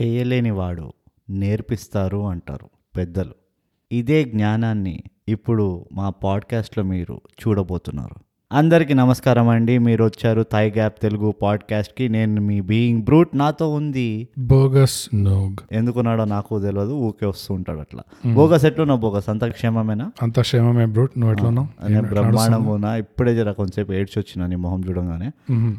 చేయలేనివాడు నేర్పిస్తారు అంటారు పెద్దలు. ఇదే జ్ఞానాన్ని ఇప్పుడు మా పాడ్కాస్ట్లో మీరు చూడబోతున్నారు. అందరికీ నమస్కారం అండి. మీరు వచ్చారు థై గ్యాప్ తెలుగు పాడ్కాస్ట్కి. నేను మీ బీయింగ్ బ్రూట్. నాతో ఉంది బోగస్ నోగ్. ఎందుకున్నాడో నాకు తెలియదు ఊకే వస్తూ ఉంటాడు అట్లా. బోగస్ ఎట్లున్నావు బోగస్? అంత క్షేమమేనా? అంత క్షేమమే బ్రూట్. నువ్వు ఎట్లా ఉన్నావు నేను బ్రహ్మాండంగా ఉన్నా. ఇప్పుడే జర కొంచెంసేపు ఏడ్చి వచ్చిన నీ మొహం చూడంగానే.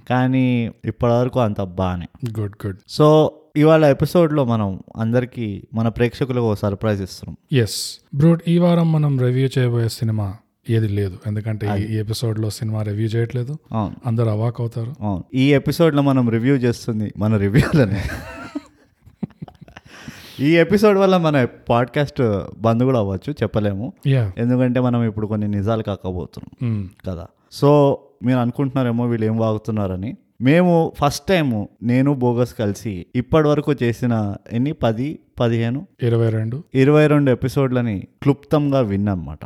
కానీ ఇప్పటివరకు అంత బాగానే గుడ్ గుడ్. సో ఇవాళ ఎపిసోడ్లో మనం అందరికీ మన ప్రేక్షకులకు సర్ప్రైజ్ ఇస్తున్నాం. ఎస్ బ్రూట్ ఈ వారం మనం రివ్యూ చేయబోయే సినిమా ఏది లేదు. ఎందుకంటే ఈ- ఎపిసోడ్లో సినిమా రివ్యూ చేయట్లేదు. అందరు అవాక్ అవుతారు. ఈ ఎపిసోడ్లో మనం రివ్యూ చేస్తుంది మన రివ్యూలనే. ఈ ఎపిసోడ్ వల్ల మన పాడ్కాస్ట్ బంద్ కూడా అవ్వచ్చు చెప్పలేము. ఎందుకంటే మనం ఇప్పుడు కొన్ని నిజాలు కాకపోతున్నాం. కదా. సో మీరు అనుకుంటున్నారేమో వీళ్ళు ఏం వాగుతున్నారని. మేము ఫస్ట్ టైం నేను బోగస్ కలిసి ఇప్పటి వరకు చేసిన ఎన్ని? పది పదిహేను ఇరవై రెండు. ఇరవై రెండు ఎపిసోడ్లని క్లుప్తంగా విన్నమాట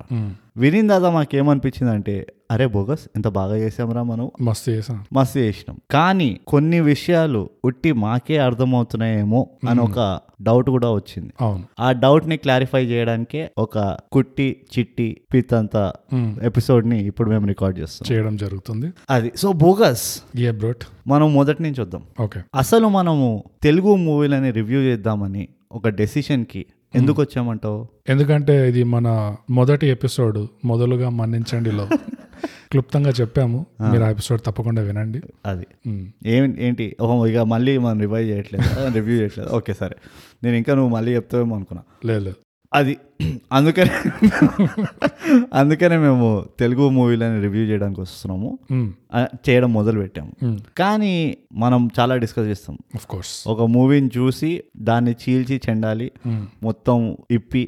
వినిన తర్వాత మాకేమనిపించింది అంటే అరే బోగస్ ఎంత బాగా చేసాంరా మనం. మస్తు చేసాం. మస్తు చేసినాం. కానీ కొన్ని విషయాలు ఉట్టి మాకే అర్థమవుతున్నాయేమో అని ఒక డౌట్ కూడా వచ్చింది. అవును. ఆ డౌట్ని క్లారిఫై చేయడానికే ఒక కుట్టి చిట్టి పితంత Hmm. ఎపిసోడ్ని ఇప్పుడు మేము రికార్డ్ చేస్తాం చేయడం జరుగుతుంది. అది. సో బోగస్ మనం మొదటి నుంచి వద్దాం. ఓకే అసలు మనము తెలుగు మూవీలని రివ్యూ చేద్దామని ఒక డెసిషన్కి ఎందుకు వచ్చామంటావు ఎందుకంటే ఇది మన మొదటి ఎపిసోడ్ మొదలుగా మన్నించండిలో క్లుప్తంగా చెప్పాము. మీరు ఆ ఎపిసోడ్ తప్పకుండా వినండి. అది. మ్మ్. ఏం ఏంటి? ఓహో ఇక మళ్ళీ మనం రివైవ్ చేయట్లేదు? రివ్యూ చేయట్లేదు? ఓకే సరే. నేను ఇంకా నువ్వు మళ్ళీ చెప్తావేమో అనుకున్నా. లేదు. అది అందుకనే అందుకనే మేము తెలుగు మూవీలని రివ్యూ చేయడానికి వస్తున్నాము. ఆ, చేయడం మొదలు పెట్టాము మ్మ్. కానీ మనం చాలా డిస్కస్ చేస్తాం. ఆఫ్ కోర్స్ ఒక మూవీని చూసి దాన్ని చీల్చి చెండాలి మ్మ్. మొత్తం ఇప్పి.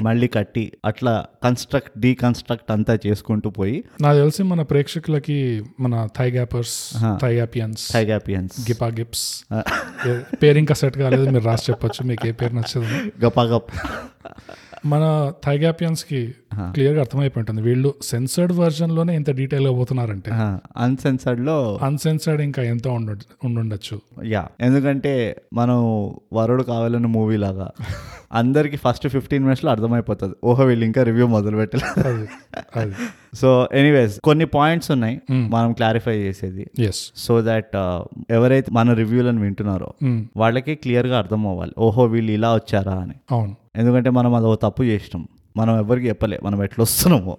మళ్ళీ కట్టి అట్లా కన్స్ట్రక్ట్ డీకన్స్ట్రక్ట్ అంతా చేసుకుంటూ పోయి నాకు తెలిసి మన ప్రేక్షకులకి మన థై గ్యాపర్స్ థై గ్యాపియన్స్ థైగాపియన్స్ గిపా గిప్స్ పేరు ఇంకా సెట్ కాలేదు మీరు రాసి చెప్పొచ్చు మీకు ఏ పేరు నచ్చదు. గపాగప్ మన థైగాపియన్స్కి క్లియర్గా అర్థమైపోయి ఉంటుంది వీళ్ళు సెన్సర్డ్ వర్జన్లోనే ఇంత డీటెయిల్గా పోతున్నారంటే. అన్సెన్సర్డ్లో అన్సెన్సర్డ్ ఇంకా ఎంతో ఉండ ఉండుండొచ్చు. యా. ఎందుకంటే మనం వరుడు కావాలని మూవీ లాగా. అందరికి ఫస్ట్ ఫిఫ్టీన్ మినిట్స్లో అర్థమైపోతుంది. ఓహో వీళ్ళు ఇంకా రివ్యూ మొదలు పెట్టలేదు సో ఎనీవేస్ కొన్ని పాయింట్స్ ఉన్నాయి మనం క్లారిఫై చేసేది. సో దట్ ఎవరైతే మన రివ్యూలను వింటున్నారో వాళ్ళకి క్లియర్గా అర్థం అవ్వాలి ఓహో వీళ్ళు ఇలా వచ్చారా అని. అవును. ఎందుకంటే మనం అదో తప్పు చేసినాం. మనం ఎవరికి చెప్పలే మనం ఎట్లా వస్తున్నామో.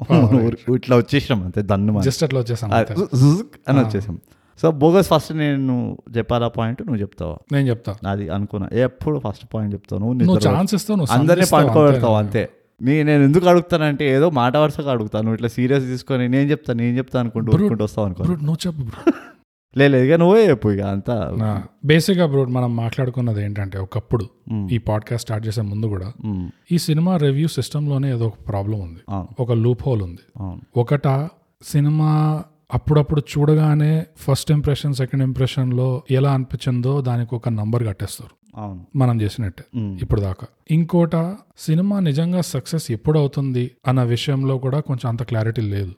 ఇట్లా వచ్చేసినాం అంతే దన్ను. జస్ట్ అట్లా వచ్చేసాం అని వచ్చేసాం. సో బోగస్ ఫస్ట్ నేను చెప్పాలా పాయింట్? నువ్వు చెప్తావా? నేను చెప్తా. అది అనుకున్నా. ఎప్పుడు ఫస్ట్ పాయింట్ చెప్తావు? నువ్వు ఛాన్స్ ఇస్తావు అందరినీ పండుకోబెడతావు అంతే. నీ నేను ఎందుకు అడుగుతానంటే ఏదో మాట వరుసగా అడుగుతాను. నువ్వు ఇట్లా సీరియస్ తీసుకొని నేను చెప్తాను నేను చెప్తాను అనుకుంటూ ఊరుకుంటూ వస్తావు అనుకో. నువ్వు చెప్పు బ్రో లేదు ఇక నువ్వే చెప్పు ఇక అంతా. బేసిక్గా బ్రూట్ మనం మాట్లాడుకున్నది ఏంటంటే ఒకప్పుడు. ఈ పాడ్కాస్ట్ స్టార్ట్ చేసే ముందు కూడా. ఈ సినిమా రివ్యూ సిస్టమ్లోనే ఏదో ఒక ప్రాబ్లం ఉంది. ఒక లూప్ హోల్ ఉంది ఒకట సినిమా అప్పుడప్పుడు చూడగానే ఫస్ట్ ఇంప్రెషన్ సెకండ్ ఇంప్రెషన్లో ఎలా అనిపించిందో దానికి ఒక నంబర్ కట్టేస్తారు అవును మనం చేసినట్టే. ఇప్పుడు దాకా ఇంకోట సినిమా నిజంగా సక్సెస్ ఎప్పుడు అవుతుంది అన్న విషయంలో కూడా కొంచెం అంత క్లారిటీ లేదు.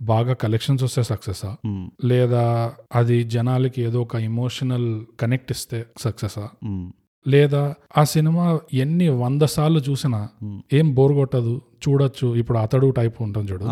బాగా కలెక్షన్స్ వస్తే సక్సెసా. లేదా అది జనాలకి ఏదో ఒక ఇమోషనల్ కనెక్ట్ ఇస్తే సక్సెసా. లేదా ఆ సినిమా ఎన్ని వంద సార్లు చూసినా మ్మ్. ఏం బోర్ కొట్టదు చూడొచ్చు. ఇప్పుడు అతడు టైప్ ఉంటుంది చూడు.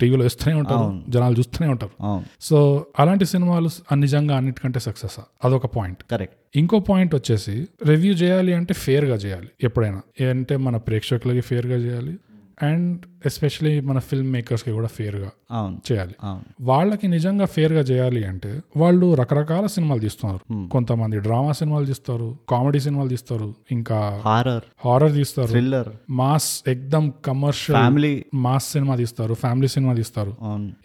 టీవీలో ఇస్తూనే ఉంటారు. జనాలు చూస్తూనే ఉంటారు. సో అలాంటి సినిమాలు నిజంగా అన్నిటికంటే సక్సెస్? అదొక పాయింట్. కరెక్ట్. ఇంకో పాయింట్ వచ్చేసి రివ్యూ చేయాలి అంటే ఫేర్గా చేయాలి ఎప్పుడైనా. అంటే మన ప్రేక్షకులకి ఫేర్గా చేయాలి అండ్ ఎస్పెషలీ మన ఫిల్మ్ మేకర్స్కి కూడా ఫేర్గా అవును. చేయాలి. వాళ్ళకి నిజంగా ఫేర్గా చేయాలి అంటే వాళ్ళు రకరకాల సినిమాలు తీస్తున్నారు. కొంతమంది డ్రామా సినిమాలు తీస్తారు కామెడీ సినిమాలు తీస్తారు ఇంకా హారర్. హారర్ తీస్తారు. థ్రిల్లర్. మాస్ ఎక్దమ్ కమర్షియల్ ఫ్యామిలీ. మాస్ సినిమా తీస్తారు ఫ్యామిలీ సినిమా తీస్తారు.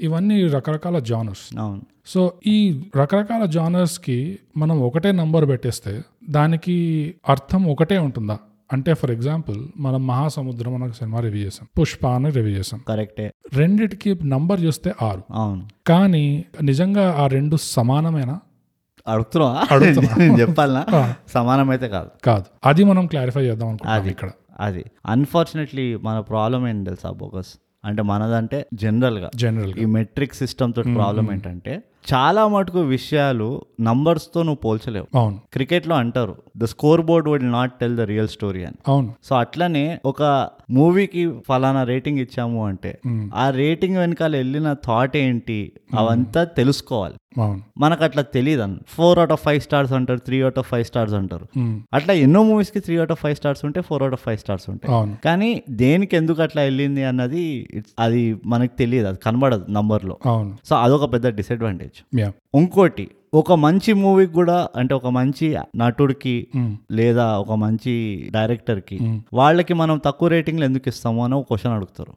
ఇవన్నీ రకరకాల జానర్స్. సో ఈ రకరకాల జానర్స్కి మనం ఒకటే నంబర్ పెట్టేస్తే దానికి అర్థం ఒకటే ఉంటుందా? అంటే ఫర్ ఎగ్జాంపుల్ మనం మహాసముద్రం అనే ఒక సినిమా రివ్యూ చేసాం. పుష్ప అని రివ్యూ చేసాం. కరెక్టే. రెండిటికి నంబర్ చూస్తే ఆరు. అవును. కానీ నిజంగా ఆ రెండు సమానమేనా? అడుగుతున్నా. చెప్పాలనా? ఆ, సమానమైతే కాదు. కాదు. అది మనం క్లారిఫై చేద్దాం అనుకుంటున్నాం ఇక్కడ. అది. అన్ఫార్చునేట్లీ మన ప్రాబ్లం ఏంటి తెలుసా బోగస్ అంటే మనదంటే జనరల్గా. జనరల్ ఈ మెట్రిక్ సిస్టమ్ తోటి ప్రాబ్లం ఏంటంటే చాలా మటుకు విషయాలు నంబర్స్తో నువ్వు పోల్చలేవు. అవును. క్రికెట్లో అంటారు the score board would not tell the real story అని. అవును. సో అట్లనే ఒక మూవీకి ఫలానా రేటింగ్ ఇచ్చాము అంటే. ఆ రేటింగ్ వెనకాల వెళ్ళిన థాట్ ఏంటి? అవంతా తెలుసుకోవాలి. మనకు అట్లా తెలియదు అన్న. Four out of five stars అంటారు three out of five stars అంటారు. అట్లా ఎన్నో మూవీస్కి three out of five stars ఉంటే four out of five stars ఉంటాయి. కానీ దేనికి ఎందుకు అట్లా వెళ్ళింది అన్నది అది మనకు తెలియదు అది కనబడదు నంబర్లో సో అదొక పెద్ద డిసడ్వాంటేజ్ ఇంకోటి ఒక మంచి మూవీకి కూడా అంటే ఒక మంచి నటుడికి. లేదా ఒక మంచి డైరెక్టర్కి మ్మ్. వాళ్ళకి మనం తక్కువ రేటింగ్లు ఎందుకు ఇస్తాము అని ఒక క్వశ్చన్ అడుగుతారు.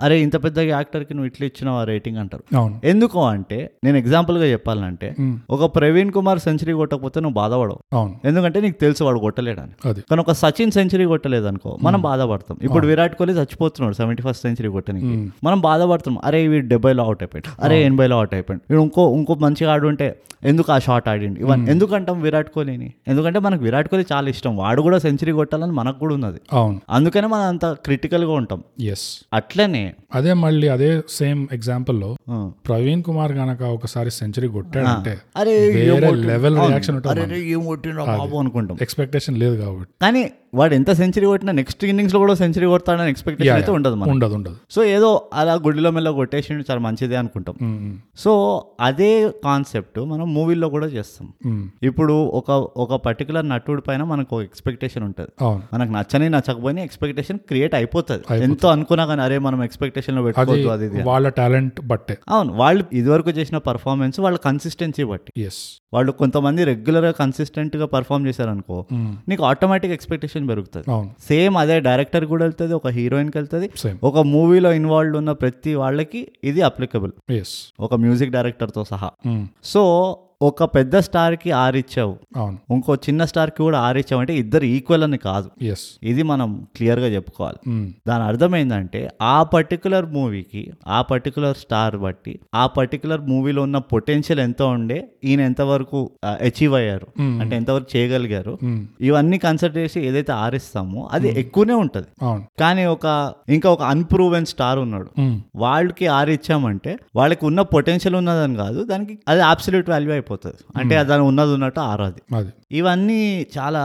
అరే ఇంత పెద్ద యాక్టర్కి నువ్వు ఇట్లా ఇచ్చినావు ఆ రేటింగ్ అంటారు. ఎందుకు అంటే నేను ఎగ్జాంపుల్గా చెప్పాలంటే మ్మ్. ఒక ప్రవీణ్ కుమార్ సెంచరీ కొట్టకపోతే నువ్వు బాధపడవు. ఎందుకంటే నీకు తెలుసు వాడు కొట్టలేడని. కానీ ఒక సచిన్ సెంచరీ కొట్టలేదు అనుకో మనం బాధపడతాం. ఇప్పుడు విరాట్ కోహ్లీ చచ్చిపోతున్నాడు సెవెంటీ ఫస్ట్ సెంచరీ కొట్టడానికి. మ్మ్. మనం బాధపడుతున్నాం. అరే వీడు డెబ్బైలో అవుట్ అయిపోయాడు. అరే ఎనభైలో అవుట్ అయిపోయాడు. వీడు ఇంకో ఇంకో మంచిగా ఆడుంటే ఎందుకు ఆ షాట్ ఆడిండు? ఇవన్నీ ఎందుకు అంటాం విరాట్ కోహ్లీని? ఎందుకంటే మనకు విరాట్ కోహ్లీ చాలా ఇష్టం. వాడు కూడా సెంచరీ కొట్టాలని మనకు కూడా ఉన్నది. అవును. అందుకనే మనం అంత క్రిటికల్గా ఉంటాం. ఎస్ అట్లనే అదే మళ్ళీ అదే సేమ్ ఎగ్జాంపుల్లో ఆ, ప్రవీణ్ కుమార్ గనక ఒకసారి సెంచరీ కొట్టాడంటే అరే? లెవెల్. రియాక్షన్ ఉంటుంది ఏం బాబు అనుకుంటాం. ఎక్స్పెక్టేషన్ లేదు కాబట్టి. కానీ వాడు ఎంత సెంచరీ కొట్టినా నెక్స్ట్ ఇన్నింగ్స్లో కూడా సెంచరీ కొడతాడని ఎక్స్పెక్టేషన్ అయితే ఉండదు మనం ఉండదు ఉండదు. సో ఏదో అలా గుడిలో మెల్ల కొట్టేసిండు చాలా మంచిదే అనుకుంటాం. సో అదే కాన్సెప్ట్ మనం మూవీల్లో కూడా చేస్తాం. ఇప్పుడు ఒక ఒక పర్టికులర్ నటుడి పైన మనకు ఎక్స్పెక్టేషన్ ఉంటుంది. మనకు నచ్చని నచ్చకపోయినా ఎక్స్పెక్టేషన్ క్రియేట్ అయిపోతుంది. ఎంతో అనుకున్నా కానీ అరే మనం ఎక్స్పెక్టేషన్లో అది పెట్టుకోవద్దు అది. వాళ్ళ టాలెంట్ బట్టే. అవును వాళ్ళు ఇదివరకు చేసిన పర్ఫార్మెన్స్ వాళ్ళ కన్సిస్టెన్సీ బట్టి. వాళ్ళు కొంతమంది రెగ్యులర్గా కన్సిస్టెంట్గా పర్ఫామ్ చేశారనుకో నీకు ఆటోమేటిక్ ఎక్స్పెక్టేషన్ పెరుగుతుంది. అవును. సేమ్ అదే డైరెక్టర్ కూడా వెళ్తుంది ఒక హీరోయిన్కి వెళ్తుంది ఒక మూవీలో ఇన్వాల్వ్ ఉన్న ప్రతి వాళ్ళకి ఇది అప్లికబుల్ ఎస్ ఒక మ్యూజిక్ డైరెక్టర్తో సహా. సో ఒక పెద్ద స్టార్కి ఆరు ఇచ్చావు అవును. ఇంకో చిన్న స్టార్కి కూడా ఆరు ఇచ్చావు అంటే ఇద్దరు ఈక్వల్ అని కాదు. ఇది మనం క్లియర్గా చెప్పుకోవాలి. దాని అర్థం ఏంటంటే ఆ పర్టికులర్ మూవీకి ఆ పర్టికులర్ స్టార్ బట్టి ఆ పర్టికులర్ మూవీలో ఉన్న పొటెన్షియల్ ఎంత ఉండే ఈయన ఎంతవరకు అచీవ్ అయ్యారు. అంటే ఎంతవరకు చేయగలిగారు. ఇవన్నీ కన్సిడర్ చేసి ఏదైతే ఆరిస్తామో అది ఎక్కువనే ఉంటుంది. కానీ ఒక ఇంకా ఒక అన్ప్రూవెన్ స్టార్ ఉన్నాడు. వాళ్ళకి ఆరు ఇచ్చామంటే వాళ్ళకి ఉన్న పొటెన్షియల్ ఉన్నదని కాదు దానికి అది అబ్సల్యూట్ వాల్యూ అయిపోతుంది. అంటే దాని ఉన్నది ఉన్నట్టు ఆరు అది అది. ఇవన్నీ చాలా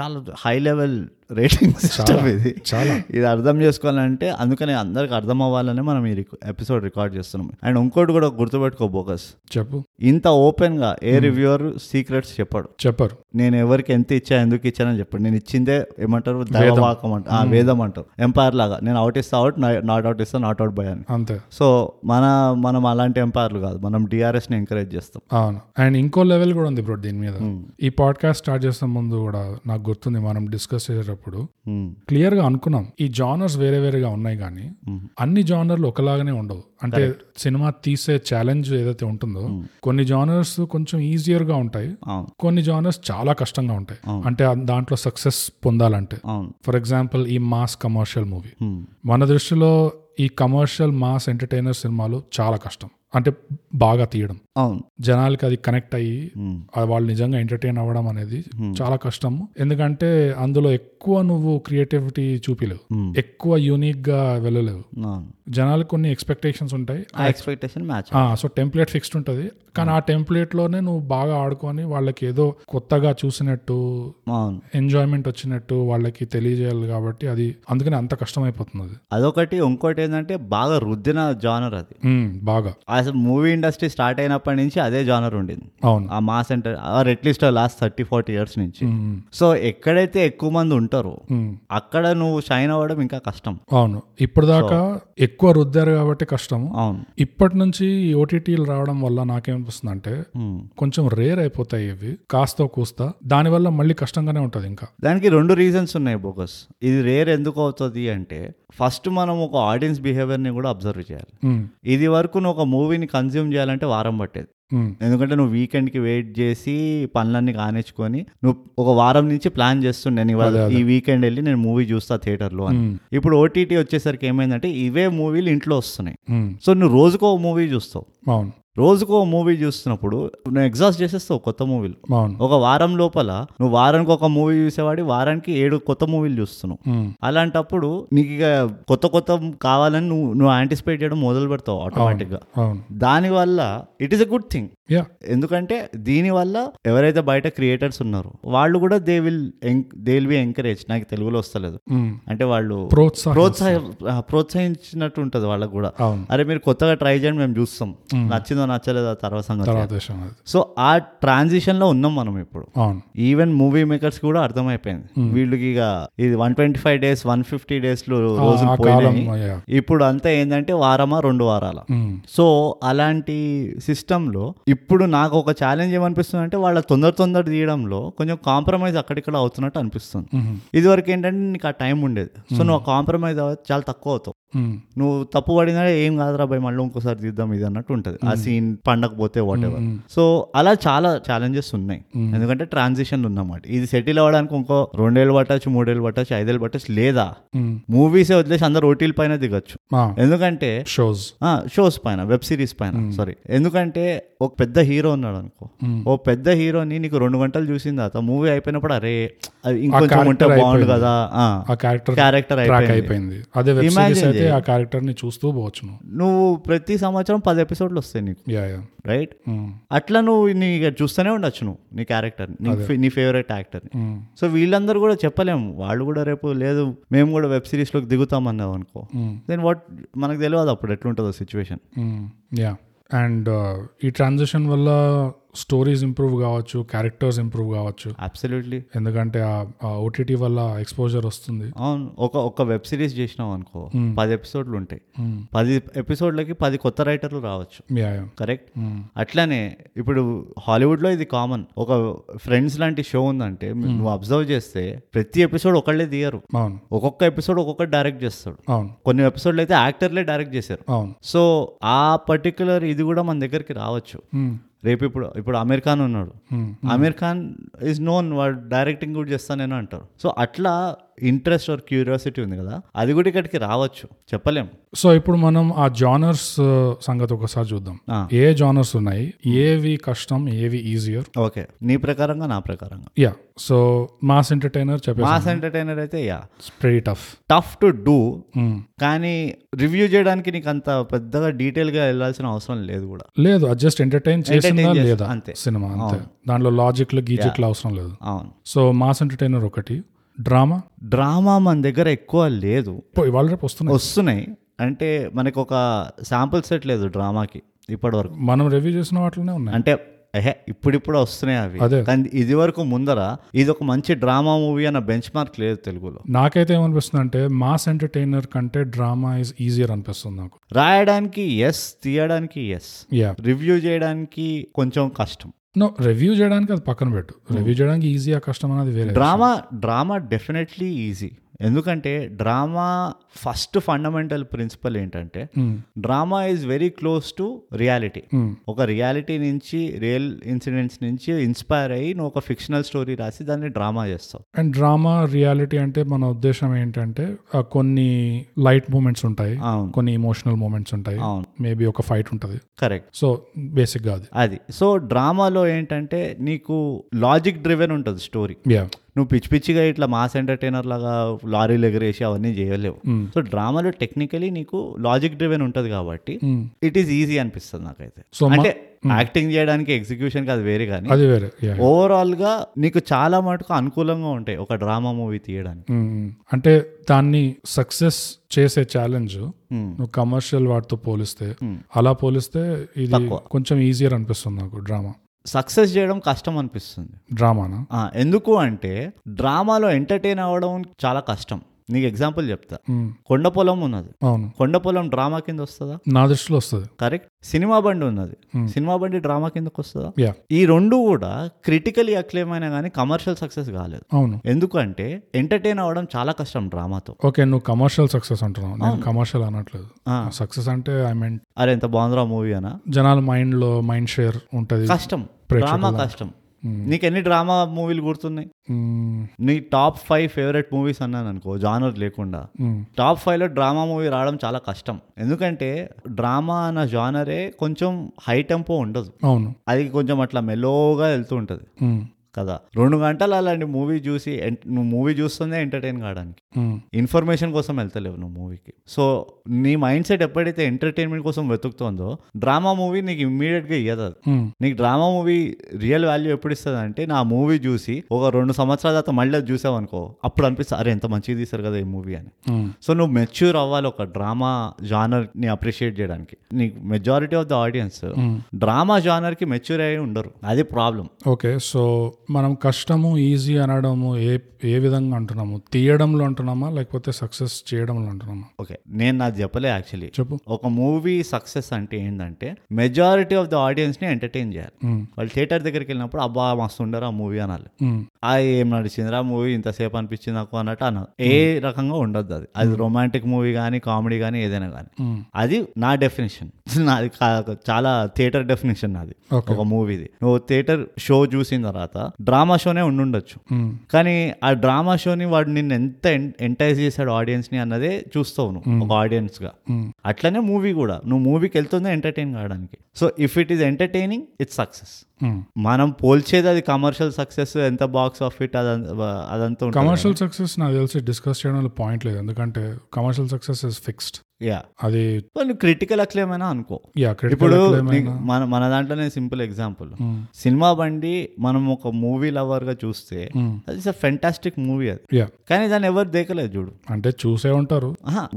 చాలా హై లెవెల్ రేటింగ్ సిస్టమ్ ఇది. చాలా. ఇది అర్థం చేసుకోవాలంటే అందుకని అందరికి అర్థం అవ్వాలని మనం ఈ ఎపిసోడ్ రికార్డ్ చేస్తున్నాం. అండ్ ఇంకోటి కూడా గుర్తుపెట్టుకో బోకస్ చెప్పు. ఇంత ఓపెన్గా ఏ రివ్యూవర్ సీక్రెట్స్ చెప్పాడు. చెప్పరు. నేను ఎవరికి ఎంత ఇచ్చా ఎందుకు ఇచ్చానని చెప్పాడు. నేను ఇచ్చిందే ఏమంటారు? దైవవాకం అంట. ఆ, వేదం అంటారు. ఎంపైర్ లాగా. నేను అవుట్ ఇస్తా అవుట్ నాట్ అవుట్ ఇస్తా నాట్ అవుట్ బై అని. అంతే. సో మన మనం అలాంటి ఎంపైర్లు కాదు. మనం డిఆర్ఎస్ని ఎంకరేజ్ చేస్తాం. అవును. అండ్ ఇంకో లెవెల్ కూడా ఉంది బ్రో దీని మీద. ఈ పాడ్కాస్ట్ స్టార్ట్ చేసే ముందు కూడా నాకు గుర్తుంది మనం డిస్కస్ చేసేటప్పుడు. క్లియర్గా అనుకున్నాం. ఈ జానర్స్ వేరే వేరేగా ఉన్నాయి కానీ అన్ని జానర్లు ఒకలాగానే ఉండవు. అంటే సినిమా తీసే ఛాలెంజ్ ఏదైతే ఉంటుందో కొన్ని జానర్స్ కొంచెం ఈజియర్గా ఉంటాయి కొన్ని జానర్స్ చాలా కష్టంగా ఉంటాయి. అంటే దాంట్లో సక్సెస్ పొందాలంటే. ఫర్ ఎగ్జాంపుల్ ఈ మాస్ కమర్షియల్ మూవీ. మన దృష్టిలో ఈ కమర్షియల్ మాస్ ఎంటర్టైనర్ సినిమాలు చాలా కష్టం. అంటే బాగా తీయడం. అవును. జనాలకి అది కనెక్ట్ అయ్యి వాళ్ళు నిజంగా ఎంటర్టైన్ అవ్వడం అనేది చాలా కష్టము. ఎందుకంటే అందులో ఎక్కువ నువ్వు క్రియేటివిటీ చూపిలేవు. ఎక్కువ యూనిక్గా వెళ్ళలేవు జనాలకు కొన్ని ఎక్స్పెక్టేషన్స్ ఉంటాయి. ఆ expectation match so template fixed ఉంటుంది. కానీ ఆ టెంప్లెట్లోనే నువ్వు బాగా ఆడుకొని వాళ్ళకి ఏదో కొత్తగా చూసినట్టు ఎంజాయ్మెంట్ వచ్చినట్టు వాళ్ళకి తెలియజేయాలి కాబట్టి అది అందుకని అంత కష్టమైపోతుంది అది. అదొకటి. ఇంకోటి ఏంటంటే బాగా రుద్దిన జానర్ అది. బాగా. అసలు మూవీ ఇండస్ట్రీ స్టార్ట్ అయినప్పటి నుంచి అదే జానర్ ఉండింది. అవును. ఆ mass centre or at least last thirty forty years నుంచి. సో ఎక్కడైతే ఎక్కువ మంది ఉంటారో. అక్కడ నువ్వు షైన్ అవ్వడం ఇంకా కష్టం. అవును. ఇప్పుడు దాకా ఎక్కువ రుద్దారు కాబట్టి కష్టము అవును. ఇప్పటి నుంచి ఓటీటీలు రావడం వల్ల నాకేమనిపిస్తుంది అంటే. కొంచెం రేర్ అయిపోతాయి ఇవి. కాస్త కూస్తా. దానివల్ల మళ్ళీ కష్టంగానే ఉంటది ఇంకా. దానికి రెండు రీజన్స్ ఉన్నాయి బోకస్ ఇది రేర్ ఎందుకు అవుతుంది అంటే ఫస్ట్ మనం ఒక ఆడియన్స్ బిహేవియర్ని కూడా అబ్జర్వ్ చేయాలి. ఇది వరకు నువ్వు ఒక మూవీని కన్జ్యూమ్ చేయాలంటే వారం పట్టేది. ఎందుకంటే నువ్వు వీకెండ్కి వెయిట్ చేసి పనులన్నీ కానిచ్చుకొని నువ్వు ఒక వారం నుంచి ప్లాన్ చేస్తుండే నేను ఈ వీకెండ్ వెళ్ళి నేను మూవీ చూస్తా థియేటర్లో అని. ఇప్పుడు ఓటీటీ వచ్చేసరికి ఏమైందంటే ఇవే మూవీలు ఇంట్లో వస్తున్నాయి. సో నువ్వు రోజుకో మూవీ చూస్తావు. అవును. రోజుకో మూవీ చూస్తున్నప్పుడు నువ్వు ఎగ్జాస్ట్ చేసేస్తావు కొత్త మూవీలు. ఒక వారం లోపల నువ్వు వారానికి ఒక మూవీ చూసేవాడి వారానికి ఏడు కొత్త మూవీలు చూస్తున్నావు. అలాంటప్పుడు నీకు ఇక కొత్త కొత్త కావాలని నువ్వు నువ్వు యాంటిసిపేట్ చేయడం మొదలు పెడతావు ఆటోమేటిక్గా అవును. దానివల్ల it is a good thing ఎందుకంటే దీనివల్ల ఎవరైతే బయట క్రియేటర్స్ ఉన్నారో వాళ్ళు కూడా they will they will be encourage నాకు తెలుగులో వస్తలేదు. అంటే వాళ్ళు ప్రోత్సాహం ప్రోత్సహించినట్టు ఉంటుంది వాళ్ళకు కూడా. అరే మీరు కొత్తగా ట్రై చేయండి మేము చూస్తాం. నచ్చిందో నచ్చలేదో ఆ తర్వాత సంగతి. సో ఆ ట్రాన్సిషన్లో ఉన్నాం మనం ఇప్పుడు. ఈవెన్ మూవీ మేకర్స్ కూడా అర్థమైపోయింది. వీళ్ళకి ఇక ఇది one twenty five days one fifty డేస్లో రోజులు పోయినాయి. ఇప్పుడు అంతా ఏంటంటే వారమా రెండు వారాల? ఉమ్, సో అలాంటి సిస్టంలో ఇప్పుడు నాకు ఒక ఛాలెంజ్ ఏమనిపిస్తుంది అంటే వాళ్ళ తొందర తొందర తీయడంలో కొంచెం కాంప్రమైజ్ అక్కడిక్కడ అవుతున్నట్టు అనిపిస్తుంది. ఉమ్, ఇదివరకు ఏంటంటే నీకు ఆ టైం ఉండేది. సో నువ్వు కాంప్రమైజ్ చాలా తక్కువ అవుతావు. నువ్వు తప్పు పడినా ఏం కాదురా భయ్ మళ్ళీ ఇంకోసారి తీద్దాం ఇది అన్నట్టు ఉంటుంది. ఆ సీన్ పండకపోతే వాట్ ఎవర్ సో అలా చాలా ఛాలెంజెస్ ఉన్నాయి. ఎందుకంటే ట్రాన్సిషన్ ఉందన్నమాట ఇది సెటిల్ అవ్వడానికి ఇంకో రెండేళ్ళు పట్టచ్చు మూడేళ్ళు పట్టచ్చు ఐదేళ్ళు పట్టచ్చు లేదా? మూవీసే వదిలేసి అందరు ఓటీల పైన దిగచ్చు. ఎందుకంటే షోస్ షోస్ పైన వెబ్ సిరీస్ పైన సారీ ఎందుకంటే ఒక పెద్ద హీరో ఉన్నాడు అనుకో. ఓ పెద్ద హీరోని నీకు రెండు గంటలు చూసిన తర్వాత మూవీ అయిపోయినప్పుడు అరే ఇంకొంచెం ఉంటే బాగుండు. కదా? క్యారెక్టర్ అయిపోయింది. చేయి. ఆ క్యారెక్టర్ని చూస్తూ పోవచ్చు నువ్వు. ప్రతి సంవత్సరం పది ఎపిసోడ్లు వస్తాయి నీకు. రైట్ ఉమ్, అట్లా నువ్వు నీ చూస్తూనే ఉండొచ్చు నువ్వు నీ క్యారెక్టర్ నీ ఫేవరెట్ యాక్టర్ని ఉమ్, సో వీళ్ళందరూ కూడా చెప్పలేము. వాళ్ళు కూడా రేపు లేదు మేము కూడా వెబ్ సిరీస్లోకి దిగుతామన్నావు అనుకో. ఉమ్, దెన్ వాట్ మనకు తెలియదు అప్పుడు ఎట్లుంటుందో సిచ్యువేషన్ యా అండ్ ఈ ట్రాన్సిషన్ వల్ల స్టోరీస్ ఇంప్రూవ్ కావచ్చు క్యారెక్టర్స్ ఇంప్రూవ్ కావచ్చు. అబ్సల్యూట్లీ ఎందుకంటే ఆ ఓటీటీ వల్ల ఎక్స్పోజర్ వస్తుంది. అవును. ఒక ఒక వెబ్ సిరీస్ చేసినావు అనుకో పది ఎపిసోడ్లు ఉంటాయి. ఉమ్, పది ఎపిసోడ్లకి పది కొత్త రైటర్లు రావచ్చు. కరెక్ట్ ఉమ్, అట్లానే ఇప్పుడు హాలీవుడ్లో ఇది కామన్ ఒక ఫ్రెండ్స్ లాంటి షో ఉందంటే నువ్వు అబ్జర్వ్ చేస్తే ప్రతి ఎపిసోడ్ ఒకళ్ళే తీయరు. అవును. ఒక్కొక్క ఎపిసోడ్ ఒక్కొక్క డైరెక్ట్ చేస్తాడు. అవును. కొన్ని ఎపిసోడ్లు అయితే యాక్టర్లే డైరెక్ట్ చేశారు. అవును. సో ఆ పర్టికులర్ ఇది కూడా మన దగ్గరికి రావచ్చు. రేపు ఇప్పుడు ఇప్పుడు అమీర్ ఖాన్ ఉన్నాడు. అమీర్ ఖాన్ ఈజ్ నోన్ వాడు డైరెక్టింగ్ కూడా చేస్తానని అంటారు. సో అట్లా ఇంట్రెస్ట్ ఆర్ క్యూరియాసిటీ ఉంది కదా అది కూడా ఇక్కడికి రావచ్చు. చెప్పలేం. సో ఇప్పుడు మనం ఆ జానర్స్ సంగతి ఒకసారి చూద్దాం. ఏ జానర్స్ ఉన్నాయి? ఏవి కష్టం ఏవి ఈజియర్? ఓకే. నీ ప్రకారంగా నా ప్రకారంగా. Yeah. So mass entertainer mass entertainer అయితే yeah. Very tough tough to do కానీ రివ్యూ చేయడానికి నీకు అంత పెద్దగా డీటెయిల్గా వెళ్ళాల్సిన అవసరం లేదు కూడా. లేదు జస్ట్ ఎంటర్టైన్ చేసిందా లేదా? అంతే. సినిమా అంతే. దాంట్లో లాజిక్లు గీజిక్లు అవసరం లేదు. అవును. సో మాస్ ఎంటర్టైనర్ ఒకటి. డ్రామా? డ్రామా మన దగ్గర ఎక్కువ లేదు. ఇవాళ రేపు వస్తున్నాయి. వస్తున్నాయి. అంటే మనకు ఒక శాంపుల్ సెట్ లేదు డ్రామాకి ఇప్పటి వరకు మనం రివ్యూ చేసిన వాటిలోనే ఉన్నాయి. అంటే ఇప్పుడిప్పుడు వస్తున్నాయి అవి. కానీ ఇది వరకు ముందర ఇది ఒక మంచి డ్రామా మూవీ అన్న బెంచ్ మార్క్ లేదు తెలుగులో. నాకైతే ఏమనిపిస్తుంది అంటే మాస్ ఎంటర్టైనర్ కంటే డ్రామా ఇస్ ఈజియర్ అనిపిస్తుంది నాకు. రాయడానికి ఎస్ తీయడానికి ఎస్ రివ్యూ చేయడానికి కొంచెం కష్టం. నో రివ్యూ చేయడానికి అది పక్కన పెట్టు. రివ్యూ చేయడానికి ఈజీ ఆ కష్టం అనేది వేరే డ్రామా డ్రామా డెఫినెట్లీ ఈజీ ఎందుకంటే డ్రామా ఫస్ట్ ఫండమెంటల్ ప్రిన్సిపల్ ఏంటంటే మ్మ్. Drama is very close to reality. ఒక రియాలిటీ నుంచి రియల్ ఇన్సిడెంట్స్ నుంచి ఇన్స్పైర్ అయ్యి నువ్వు ఒక ఫిక్షనల్ స్టోరీ రాసి దాన్ని డ్రామా చేస్తావు. అండ్ డ్రామా రియాలిటీ అంటే మన ఉద్దేశం ఏంటంటే కొన్ని లైట్ మూమెంట్స్ ఉంటాయి కొన్ని ఇమోషనల్ మూమెంట్స్ ఉంటాయి. మేబీ ఒక ఫైట్ ఉంటుంది. కరెక్ట్ సో బేసిక్గా అది. అది. సో డ్రామాలో ఏంటంటే నీకు లాజిక్ డ్రివెన్ ఉంటుంది స్టోరీ నువ్వు పిచ్చి పిచ్చిగా ఇట్లా మాస్ ఎంటర్టైనర్ లాగా లారీలు ఎగరేసి అవన్నీ చేయలేవు. సో డ్రామాలో టెక్నికలీ నీకు లాజిక్ డ్రివెన్ ఉంటుంది కాబట్టి. ఇట్ ఈస్ ఈజీ అనిపిస్తుంది నాకైతే అంటే యాక్టింగ్ చేయడానికి ఎగ్జిక్యూషన్ అది వేరే కానీ అది వేరే ఓవరాల్గా నీకు చాలా మటుకు అనుకూలంగా ఉంటాయి ఒక డ్రామా మూవీ తీయడానికి. అంటే దాన్ని సక్సెస్ చేసే ఛాలెంజ్. నువ్వు కమర్షియల్ వాటితో పోలిస్తే. అలా పోలిస్తే ఇది తక్కువ. కొంచెం ఈజియర్ అనిపిస్తుంది నాకు డ్రామా సక్సెస్ చేయడం కష్టం అనిపిస్తుంది. డ్రామానా? ఎందుకు అంటే డ్రామాలో ఎంటర్టైన్ అవ్వడం చాలా కష్టం. నీకు ఎగ్జాంపుల్ చెప్తా. కొండ పొలం ఉన్నది. అవును. కొండ పొలం డ్రామా కింద వస్తుందా? నా దృష్టిలో వస్తుంది. కరెక్ట్. సినిమా బండి ఉన్నది. సినిమా బండి డ్రామా కిందకు వస్తుందా? యా. ఈ రెండు కూడా క్రిటికలీ అక్లేమ్ అయినా కానీ కమర్షియల్ సక్సెస్ కాలేదు. అవును. ఎందుకంటే ఎంటర్టైన్ అవ్వడం చాలా కష్టం డ్రామాతో. ఓకే నువ్వు కమర్షియల్ సక్సెస్ అంటున్నావు. నేను కమర్షియల్ అనట్లేదు. సక్సెస్ అంటే ఐ మీన్ అరే ఎంత బాగుందిరా మూవీ అనా? జనాల మైండ్లో మైండ్ షేర్ ఉంటది. కష్టం. డ్రామా కష్టం. నీకు ఎన్ని డ్రామా మూవీలు గుర్తున్నాయి. నీ టాప్ ఫైవ్ ఫేవరెట్ మూవీస్ అన్నాను అనుకో జానర్ లేకుండా. టాప్ ఫైవ్లో డ్రామా మూవీ రావడం చాలా కష్టం. ఎందుకంటే డ్రామా అన్న జానరే కొంచెం హై టెంపో ఉండదు. అవును. అది కొంచెం అట్లా మెలోగా వెళ్తూ ఉంటుంది. కదా రెండు గంటలు అలాంటి మూవీ చూసి నువ్వు మూవీ చూస్తుందే ఎంటర్టైన్ కావడానికి. ఇన్ఫర్మేషన్ కోసం వెళ్తలేవు నువ్వు మూవీకి సో నీ మైండ్ సెట్ ఎప్పుడైతే ఎంటర్టైన్మెంట్ కోసం వెతుకుతుందో డ్రామా మూవీ నీకు ఇమ్మీడియట్గా ఇయ్యదు మ్మ్. నీకు డ్రామా మూవీ రియల్ వాల్యూ ఎప్పుడు ఇస్తుంది అంటే నా మూవీ చూసి ఒక రెండు సంవత్సరాల తర్వాత మళ్ళీ అది చూసావు అనుకో అప్పుడు అనిపిస్తుంది అరే ఎంత మంచిగా తీశారు కదా ఈ మూవీ అని మ్మ్. సో నువ్వు మెచ్యూర్ అవ్వాలి ఒక డ్రామా జానర్ని అప్రిషియేట్ చేయడానికి నీకు majority of the audience. Drama జానర్కి mature అయి ఉండరు అది ప్రాబ్లం ఓకే సో మనం కష్టము ఈజీ అనడము ఏ ఏ విధంగా అంటున్నాము? తీయడంలో అంటున్నామా? లేకపోతే సక్సెస్ చేయడంలో అంటున్నామా? ఓకే నేను నాకు చెప్పలే యాక్చువల్లీ. చెప్పు. ఒక మూవీ సక్సెస్ అంటే ఏంటంటే మెజారిటీ ఆఫ్ ద ఆడియన్స్ని ఎంటర్టైన్ చేయాలి. వాళ్ళు థియేటర్ దగ్గరికి వెళ్ళినప్పుడు అబ్బా మస్తు ఉండరు ఆ మూవీ అనాలి. ఆ ఏం నడిచిందిరా మూవీ? ఇంతసేపు అనిపించింది నాకు అన్నట్టు అన్న ఏ రకంగా ఉండదు అది. అది రొమాంటిక్ మూవీ కానీ కామెడీ కానీ ఏదైనా కానీ. అది నా డెఫినేషన్ నాది చాలా థియేటర్ డెఫినేషన్ నాది. ఒక మూవీది. నువ్వు థియేటర్ షో చూసిన తర్వాత డ్రామా షోనే ఉండుండొచ్చు. కానీ ఆ డ్రామా షోని వాడు నిన్ను ఎంత ఎంటైజ్ చేశాడు ఆడియన్స్ని అన్నదే చూస్తావు నువ్వు ఒక ఆడియన్స్గా. అట్లనే మూవీ కూడా. నువ్వు మూవీకి వెళ్తుందే ఎంటర్టైన్ కావడానికి? So if it is entertaining it's success. మనం పోల్చేది అది కమర్షియల్ సక్సెస్ ఎంత బాక్స్ ఆఫిట్ అదంతా అదంతా కమర్షియల్ సక్సెస్ నాకు తెలిసి డిస్కస్ చేయడంలో పాయింట్ లేదు. ఎందుకంటే commercial success is fixed yeah అది నువ్వు క్రిటికల్ అక్లేమైనా అనుకో. యా ఇప్పుడు క్రిటికల్ మన మన దాంట్లోనే సింపుల్ ఎగ్జాంపుల్ సినిమా బండి మనం ఒక మూవీ లవర్గా చూస్తే అది ఫెంటాస్టిక్ మూవీ అది. యా కానీ దాన్ని ఎవరు దేకలేదు చూడు. అంటే చూసే ఉంటారు.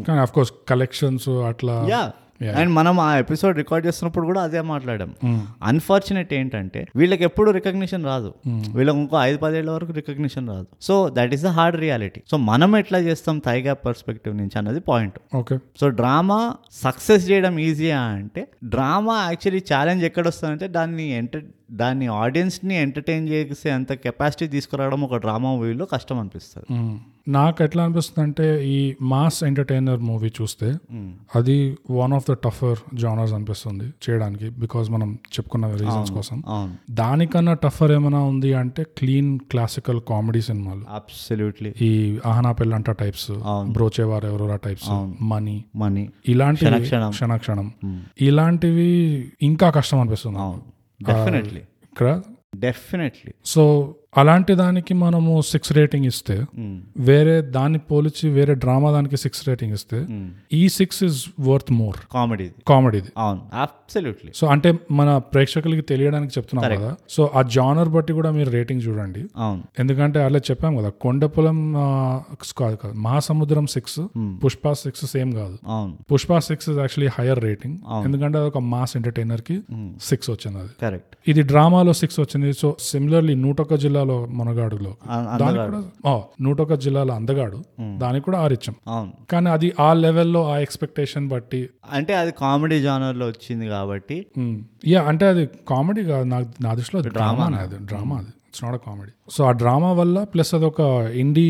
కానీ కోర్స్ కలెక్షన్స్ అట్లా యా అండ్ మనం ఆ ఎపిసోడ్ రికార్డ్ చేస్తున్నప్పుడు కూడా అదే మాట్లాడాం. అన్ఫార్చునేట్ ఏంటంటే వీళ్ళకి ఎప్పుడు రికగ్నిషన్ రాదు. వీళ్ళకి ఇంకో ఐదు పదేళ్ళ వరకు రికగ్నిషన్ రాదు. So that is the hard reality so మనం ఎట్లా చేస్తాం గ్యాప్ పర్స్పెక్టివ్ నుంచి అన్నది point okay so drama success చేయడం ఈజీయా అంటే డ్రామా యాక్చువల్లీ ఛాలెంజ్ ఎక్కడ వస్తుందంటే దాన్ని ఎంటర్ దాన్ని ఆడియన్స్ని ఎంటర్టైన్ చేసే అంత కెపాసిటీ తీసుకురావడం ఒక డ్రామా మూవీలో కష్టం అనిపిస్తుంది. మ్మ్. నాకు ఎట్లా అనిపిస్తుంది అంటే ఈ మాస్ ఎంటర్టైనర్ మూవీ చూస్తే అది one of the tougher genres అనిపిస్తుంది చేయడానికి బికాజ్ మనం చెప్పుకున్న రీజన్స్ కోసం. దానికన్నా టఫర్ ఏమైనా ఉంది అంటే క్లీన్ క్లాసికల్ కామెడీ సినిమాలు. అబ్సల్యూట్లీ ఈ Ahana Pellanta types. Brochevarevarura types money. Money. ఇలాంటివి క్షణక్షణం. ఇలాంటివి ఇంకా కష్టం అనిపిస్తుంది. డెఫినెట్లీ ఇక్కడ డెఫినెట్లీ సో అలాంటి దానికి మనము సిక్స్ రేటింగ్ ఇస్తే వేరే దాన్ని పోల్చి వేరే డ్రామా దానికి సిక్స్ రేటింగ్ ఇస్తే ఈ six is worth more comedy కామెడీది అవును. సో అంటే మన ప్రేక్షకులకి తెలియడానికి చెప్తున్నాం కదా. సో ఆ జానర్ బట్టి కూడా మీరు రేటింగ్ చూడండి. అవును. ఎందుకంటే అలా చెప్పాం కదా కొండపొలం కాదు కాదు Mahasamudram six Pushpa six same కాదు. Pushpa six is actually higher rating ఎందుకంటే అది ఒక మాస్ ఎంటర్టైనర్కి సిక్స్ వచ్చింది అది. కరెక్ట్ ఇది డ్రామాలో సిక్స్ వచ్చింది. సో సిమిలర్లీ నూటొక్క జిల్లాలో మనగాడులో. దానికి కూడా ఆ, నూటొక్క జిల్లాలో అందగాడు. దానికి కూడా ఆరు ఇచ్చాం అవును. కానీ అది ఆ లెవెల్లో ఆ ఎక్స్పెక్టేషన్ బట్టి అంటే అది కామెడీ జానర్లో వచ్చింది కాబట్టి యా అంటే అది కామెడీ కాదు. నాకు నా దృష్టిలో డ్రామా అది. డ్రామా అది. ఇట్స్ నాట్ కామెడీ సో ఆ డ్రామా వల్ల ప్లస్ అది ఒక ఇండీ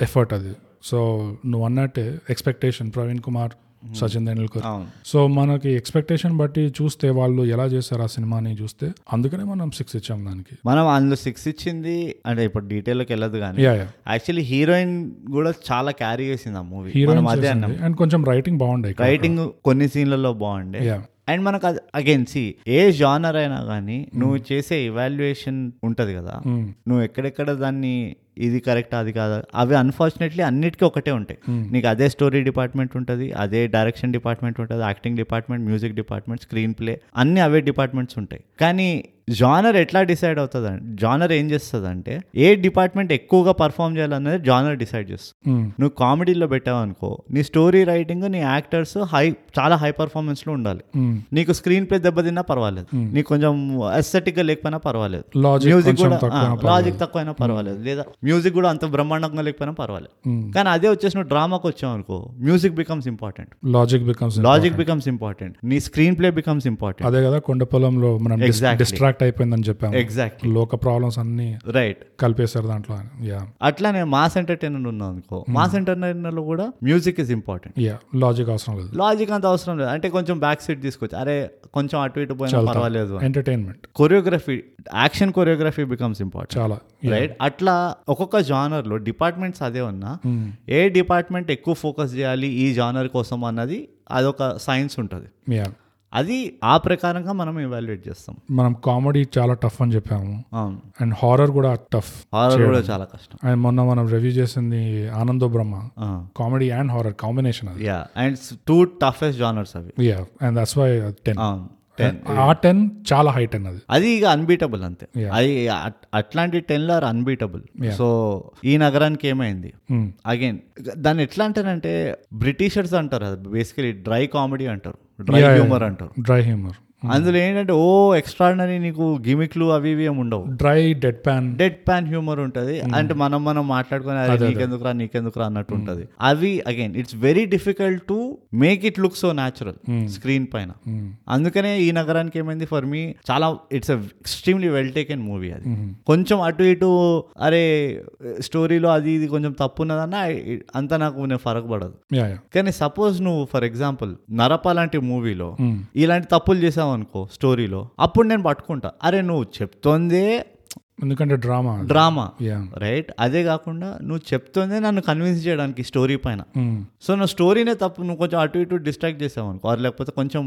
ఎఫర్ట్ అది. సో నువ్వు అన్నట్టే ఎక్స్పెక్టేషన్ ప్రవీణ్ కుమార్ సచిన్ తెండూల్కర్ సో మనకి ఎక్స్పెక్టేషన్ బట్టి చూస్తే వాళ్ళు ఎలా చేస్తారు ఆ సినిమాని చూస్తే అందుకనే మనం సిక్స్ ఇచ్చాం దానికి. మనం అందులో సిక్స్ ఇచ్చింది అంటే ఇప్పుడు డీటెయిల్లోకి వెళ్ళదు కానీ యాక్చువల్లీ హీరోయిన్ కూడా చాలా క్యారీ చేసింది ఆ మూవీ హీరోయిన్ అదే అండ్ కొంచెం రైటింగ్ బాగుండే రైటింగ్ కొన్ని సీన్లలో బాగుండే. అండ్ మనకు అగైన్ సి ఏ జానర్ అయినా కానీ నువ్వు చేసే ఇవాల్యుయేషన్ ఉంటది కదా. నువ్వు ఎక్కడెక్కడ దాన్ని ఇది కరెక్ట్ అది కాదు. అవి అన్ఫార్చునేట్లీ అన్నిటికీ ఒకటే ఉంటాయి. నీకు అదే స్టోరీ డిపార్ట్మెంట్ ఉంటుంది అదే డైరెక్షన్ డిపార్ట్మెంట్ ఉంటుంది acting department music department screenplay అన్ని అవే డిపార్ట్మెంట్స్ ఉంటాయి. కానీ జానర్ ఎట్లా డిసైడ్ అవుతుంది జానర్ ఏం చేస్తుంది అంటే ఏ డిపార్ట్మెంట్ ఎక్కువగా పర్ఫామ్ చేయాలనేది జానర్ డిసైడ్ చేస్తుంది. నువ్వు కామెడీలో పెట్టావు అనుకో నీ స్టోరీ రైటింగ్ నీ యాక్టర్స్ హై చాలా హై పర్ఫార్మెన్స్లో ఉండాలి. నీకు స్క్రీన్ ప్లే దెబ్బతిన్నా పర్వాలేదు. నీకు కొంచెం అస్థెటిక్గా లేకపోయినా పర్వాలేదు. మ్యూజిక్ కూడా లాజిక్ తక్కువైనా పర్వాలేదు. లేదా మ్యూజిక్ కూడా అంత బ్రహ్మాండంగా లేకపోయినా పర్వాలేదు. Hmm. కానీ అదే వచ్చేసి నువ్వు డ్రామాకి వచ్చావు అనుకో music becomes important logic becomes logic becomes important నీ స్క్రీన్ ప్లే బికమ్స్ ఇంపార్టెంట్ అదే కదా కొండ పొలంలో మనం. డిస్ట్రాక్ట్ అయిపోయిందని చెప్పాము. ఎగ్జాక్ట్లీ లోక ప్రాబ్లమ్స్ అన్ని రైట్ కలిపేశారు దాంట్లో యా అట్లానే మాస్ ఎంటర్టైనర్ ఉన్నావు అనుకో మాస్ ఎంటర్టైనర్లో కూడా music is important yeah logic అవసరం లేదు. లాజిక్ అంత అవసరం లేదు. అంటే కొంచెం బ్యాక్ సీట్ తీసుకోవచ్చు అరే కొంచెం అటు ఇటు పోయినా పర్వాలేదు entertainment choreography action choreography becomes important చాలా. రైట్ అట్లా ఒక్కొక్క జానర్లో డిపార్ట్మెంట్స్ అదే ఉన్నా ఏ డిపార్ట్మెంట్ ఎక్కువ ఫోకస్ చేయాలి ఈ జానర్ కోసం అన్నది అదొక సైన్స్ ఉంటుంది. అది ఆ ప్రకారంగా మనం ఎవాల్యుయేట్ చేస్తాం. మనం కామెడీ చాలా టఫ్ అని చెప్పాము. అండ్ హారర్ కూడా టఫ్ హారర్ కూడా చాలా కష్టం. అండ్ మొన్న మనం రివ్యూ చేసింది Anando Brahma. Comedy and horror combination అది. Yeah and two toughest genres అవి. Yeah and that's why ten ten ఆ టెన్ చాలా హై టెన్ అది. అది ఇక అన్బీటబుల్ అంతే. అది అట్- అట్లాంటి టెన్ ఆర్ అన్బీటబుల్ సో ఈ నగరానికి ఏమైంది? Hmm. అగైన్ దాన్ని ఎట్లా అంటారంటే బ్రిటిషర్స్ అంటారు అది బేసికలీ డ్రై కామెడీ అంటారు. డ్రై హ్యూమర్ అంటారు. డ్రై హ్యూమర్ అందులో ఏంటంటే ఓ ఎక్స్ట్రాడినరీ నీకు గిమిక్లు అవి ఇవి ఏమి ఉండవు. Dry deadpan deadpan humour ఉంటుంది. అంటే మనం మనం మాట్లాడుకుని అరే నీకెందుకురా నీకెందుకురా అన్నట్టు ఉంటుంది. అవి again it's very difficult to make it look so natural screen పైన. అందుకనే ఈ నగరానికి ఏమైంది ఫర్ మీ చాలా it's extremely well taken movie అది. కొంచెం అటు ఇటు అరే స్టోరీలో అది ఇది కొంచెం తప్పు ఉన్నదన్న అంత నాకు నేను ఫరక్ పడదు. కానీ సపోజ్ నువ్వు ఫర్ ఎగ్జాంపుల్ నరప లాంటి మూవీలో ఇలాంటి తప్పులు చేసావు అనుకో స్టోరీలో అప్పుడు నేను పట్టుకుంటా. అరే నువ్వు చెప్తోందే ఎందుకంటే డ్రామా డ్రామా. రైట్ అదే కాకుండా నువ్వు చెప్తోందే నన్ను కన్విన్స్ చేయడానికి స్టోరీ పైన. సో నువ్వు స్టోరీనే తప్పు నువ్వు కొంచెం అటు ఇటు డిస్ట్రాక్ట్ చేసావు అనుకో లేకపోతే కొంచెం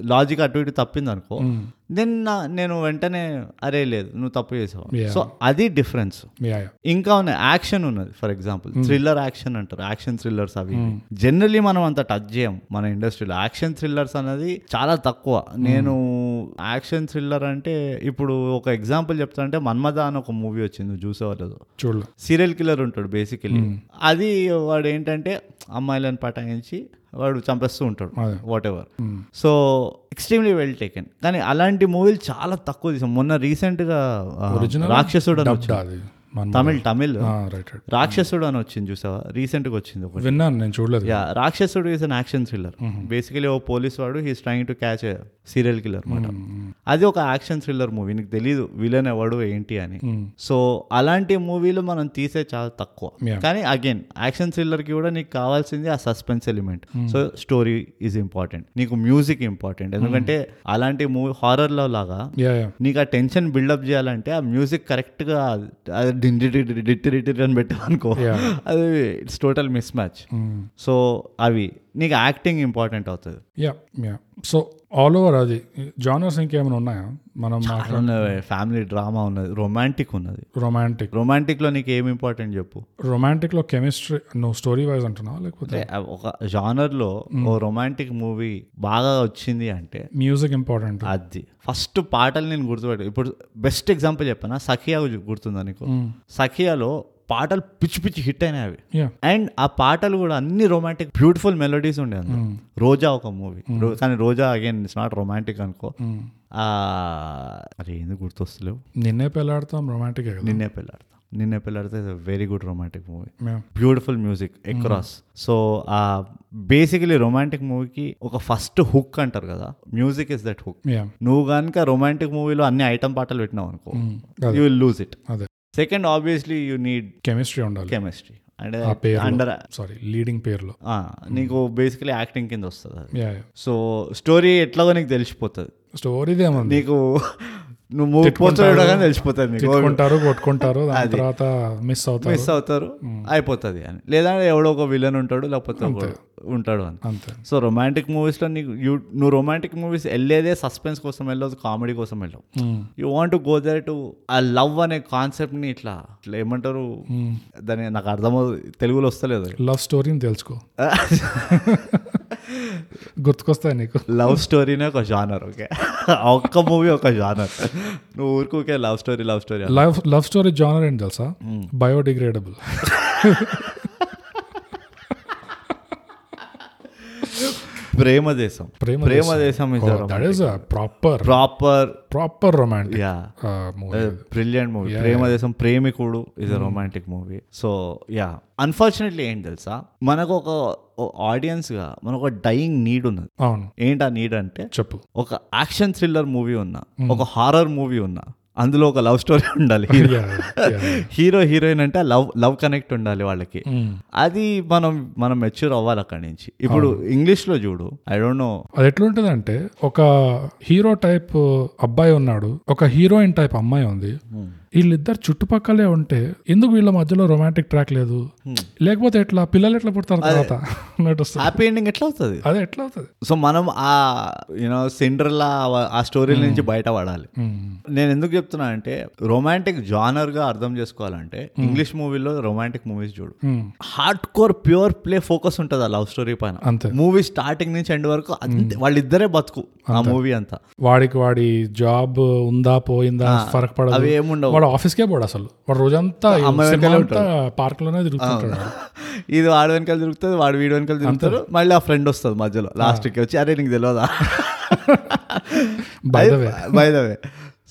లాజిక్ అటు ఇటు తప్పింది అనుకో దెన్ నేను వెంటనే అరే లేదు నువ్వు తప్పు చేసావు. సో అది డిఫరెన్స్ ఇంకా ఉన్నాయి యాక్షన్ ఉన్నది. ఫర్ ఎగ్జాంపుల్ థ్రిల్లర్ యాక్షన్ అంటారు. యాక్షన్ థ్రిల్లర్స్ అవి జనరలీ మనం అంత టచ్ చేయం మన ఇండస్ట్రీలో యాక్షన్ థ్రిల్లర్స్ అనేది చాలా తక్కువ. నేను యాక్షన్ థ్రిల్లర్ అంటే ఇప్పుడు ఒక ఎగ్జాంపుల్ చెప్తా అంటే మన్మద అని ఒక మూవీ వచ్చింది. నువ్వు చూసేవాళ్ళు చూడలే. సీరియల్ కిల్లర్ ఉంటాడు బేసికలీ అది వాడు ఏంటంటే అమ్మాయిలను పటాయించి వాడు చంపేస్తూ ఉంటాడు. Whatever so extremely well taken కానీ అలాంటి మూవీలు చాలా తక్కువ తీసాం. మొన్న రీసెంట్గా ఆ, ఒరిజినల్ రాక్షసుడు అని తమిళ్ తమిళ్? రాక్షసుడు అని వచ్చింది చూసావా? రీసెంట్గా వచ్చింది విన్నాను నేను చూడలేదు. Yeah Rakshasudu is an action thriller basically oh police వాడు he's trying to catch serial killer అనమాట. అది ఒక యాక్షన్ థ్రిల్లర్ మూవీ నీకు తెలియదు విలన్ ఎవడు ఏంటి అని. సో అలాంటి మూవీలు మనం తీసే చాలా తక్కువ. కానీ అగైన్ యాక్షన్ థ్రిల్లర్కి కూడా నీకు కావాల్సింది ఆ suspense element so story is important నీకు మ్యూజిక్ ఇంపార్టెంట్ ఎందుకంటే అలాంటి మూవీ హారర్లో లాగా నీకు ఆ టెన్షన్ బిల్డప్ చేయాలంటే ఆ మ్యూజిక్ కరెక్ట్గా అని పెట్టామనుకో. అది it's total mismatch so అవి నీకు యాక్టింగ్ ఇంపార్టెంట్ అవుతుంది. యా సో ఆల్ ఓవర్ అది. జానర్స్ ఇంకేమైనా ఉన్నాయా? మనం ఫ్యామిలీ డ్రామా ఉన్నది. రొమాంటిక్ ఉన్నది. రొమాంటిక్ రొమాంటిక్లో నీకు ఏం ఇంపార్టెంట్ చెప్పు? రొమాంటిక్లో కెమిస్ట్రీ నువ్వు స్టోరీ వైజ్ అంటున్నావా లేకపోతే? ఒక జానర్లో ఓ రొమాంటిక్ మూవీ బాగా వచ్చింది అంటే మ్యూజిక్ ఇంపార్టెంట్ అది. ఫస్ట్ పాటలు నేను గుర్తుపెట్టు ఇప్పుడు బెస్ట్ ఎగ్జాంపుల్ చెప్పానా? సఖియా గుర్తుందా నీకు? సఖియాలో పాటలు పిచ్చి పిచ్చి హిట్ అయినాయి అవి. అండ్ ఆ పాటలు కూడా అన్ని రొమాంటిక్ బ్యూటిఫుల్ మెలోడీస్ ఉండే అందులో. రోజా ఒక మూవీ కానీ Roja again it's not romantic అనుకో. ఆ, అరే ఎందుకు గుర్తొస్తలేవు? నిన్నే పెళ్ళాడతాం రొమాంటిక్ నిన్నే పెళ్ళాడతా నిన్నే పెళ్ళాడితే very good romantic movie. Beautiful music across so ఆ బేసికలీ రొమాంటిక్ మూవీకి ఒక ఫస్ట్ హుక్ అంటారు కదా. మ్యూజిక్ ఇస్ దట్ హుక్ నువ్వు కనుక రొమాంటిక్ మూవీలో అన్ని ఐటమ్ పాటలు పెట్టినావు అనుకో. యూ విల్ లూజ్ ఇట్ అదే. Second obviously you need chemistry ఉండాలి. కెమిస్ట్రీ అంటే అండర్ సారీ లీడింగ్ పేరులో. నీకు బేసికలీ యాక్టింగ్ కింద వస్తుంది సో స్టోరీ ఎట్లాగో నీకు తెలిసిపోతుంది. స్టోరీది ఏముంది నీకు నువ్వు చూడగానే తెలిసిపోతుంది కొట్టుకుంటారు దాని తర్వాత మిస్ అవుతారు. మిస్ అవుతారు అయిపోతుంది అని. లేదా ఎవడో ఒక విలన్ ఉంటాడు లేకపోతే ఉంటాడు అని. అంతే. సో రొమాంటిక్ మూవీస్లో నీకు యూ నువ్వు రొమాంటిక్ మూవీస్ వెళ్ళేదే సస్పెన్స్ కోసం వెళ్ళదు కామెడీ కోసం వెళ్ళవు. You want go there to ఆ లవ్ అనే కాన్సెప్ట్ని ఇట్లా ఇట్లా ఏమంటారు? దాన్ని నాకు అర్థమవు తెలుగులో వస్తలేదు లవ్ స్టోరీని తెలుసుకో. గుర్తుకొస్తాయి నీకు లవ్ స్టోరీనే ఒక జానర్ ఓకే ఒక్క మూవీ ఒక జానర్ నువ్వు ఊరికే love story love story love love story genre ఏంటి తెలుసా biodegradable Prema Desam Prema Prema Desam is that is proper proper proper romantic yeah movie brilliant movie Prema Desam Premikudu is a romantic movie so yeah unfortunately ఏంటి తెలుసా మనకు ఒక ఆడియన్స్గా మనకు ఒక dyeing need ఉన్నది. అవును. ఏంటి ఆ నీడ్ అంటే చెప్పు. ఒక యాక్షన్ థ్రిల్లర్ మూవీ ఉన్నా ఒక హారర్ మూవీ ఉన్నా అందులో ఒక లవ్ స్టోరీ ఉండాలి. హీరో హీరోయిన్ అంటే లవ్ లవ్ కనెక్ట్ ఉండాలి వాళ్ళకి. అది మనం మనం మెచ్యూర్ అవ్వాలి అక్కడి నుంచి. ఇప్పుడు ఇంగ్లీష్లో చూడు ఐ డోంట్ నో. అది ఎట్లుంటది అంటే ఒక హీరో టైప్ అబ్బాయి ఉన్నాడు ఒక హీరోయిన్ టైప్ అమ్మాయి ఉంది. వీళ్ళిద్దరు చుట్టుపక్కలే ఉంటే ఎందుకు వీళ్ళ మధ్యలో రొమాంటిక్ ట్రాక్ లేదు? లేకపోతే ఎట్లా? పిల్లలు ఎట్లా పుడతారు తర్వాత. హ్యాపీ ఎండింగ్ ఎట్లా అవుతుంది? అదే ఎట్లా అవుతుంది? సో మనం ఆ యూనో సిండ్రలా ఆ స్టోరీ నుంచి బయటపడాలి నేను ఎందుకు చెప్తున్నా అంటే రొమాంటిక్ జానర్గా అర్థం చేసుకోవాలంటే ఇంగ్లీష్ మూవీలో రొమాంటిక్ మూవీస్ చూడు. Hard core pure play focus ఉంటుంది ఆ లవ్ స్టోరీ పైన. అంతే. మూవీ స్టార్టింగ్ నుంచి ఎండ్ వరకు వాళ్ళిద్దరే బతుకు ఆ మూవీ అంతా. వాడికి వాడి జాబ్ ఉందా పోయిందా ఫరక్ పడదు. అవి ఏముండవు. వాడు ఆఫీస్కే పోడు అసలు. వాడు రోజంతా పార్క్లోనే తిరుగుతుంటాడు. ఇది వాడి వెనకాల తిరుగుతుంది వాడు వీడి వెనకాల తిరుగుతారు మళ్ళీ ఆ ఫ్రెండ్ వస్తుంది మధ్యలో. లాస్ట్కి వచ్చి అరే నీకు తెలియదా. బై ద వే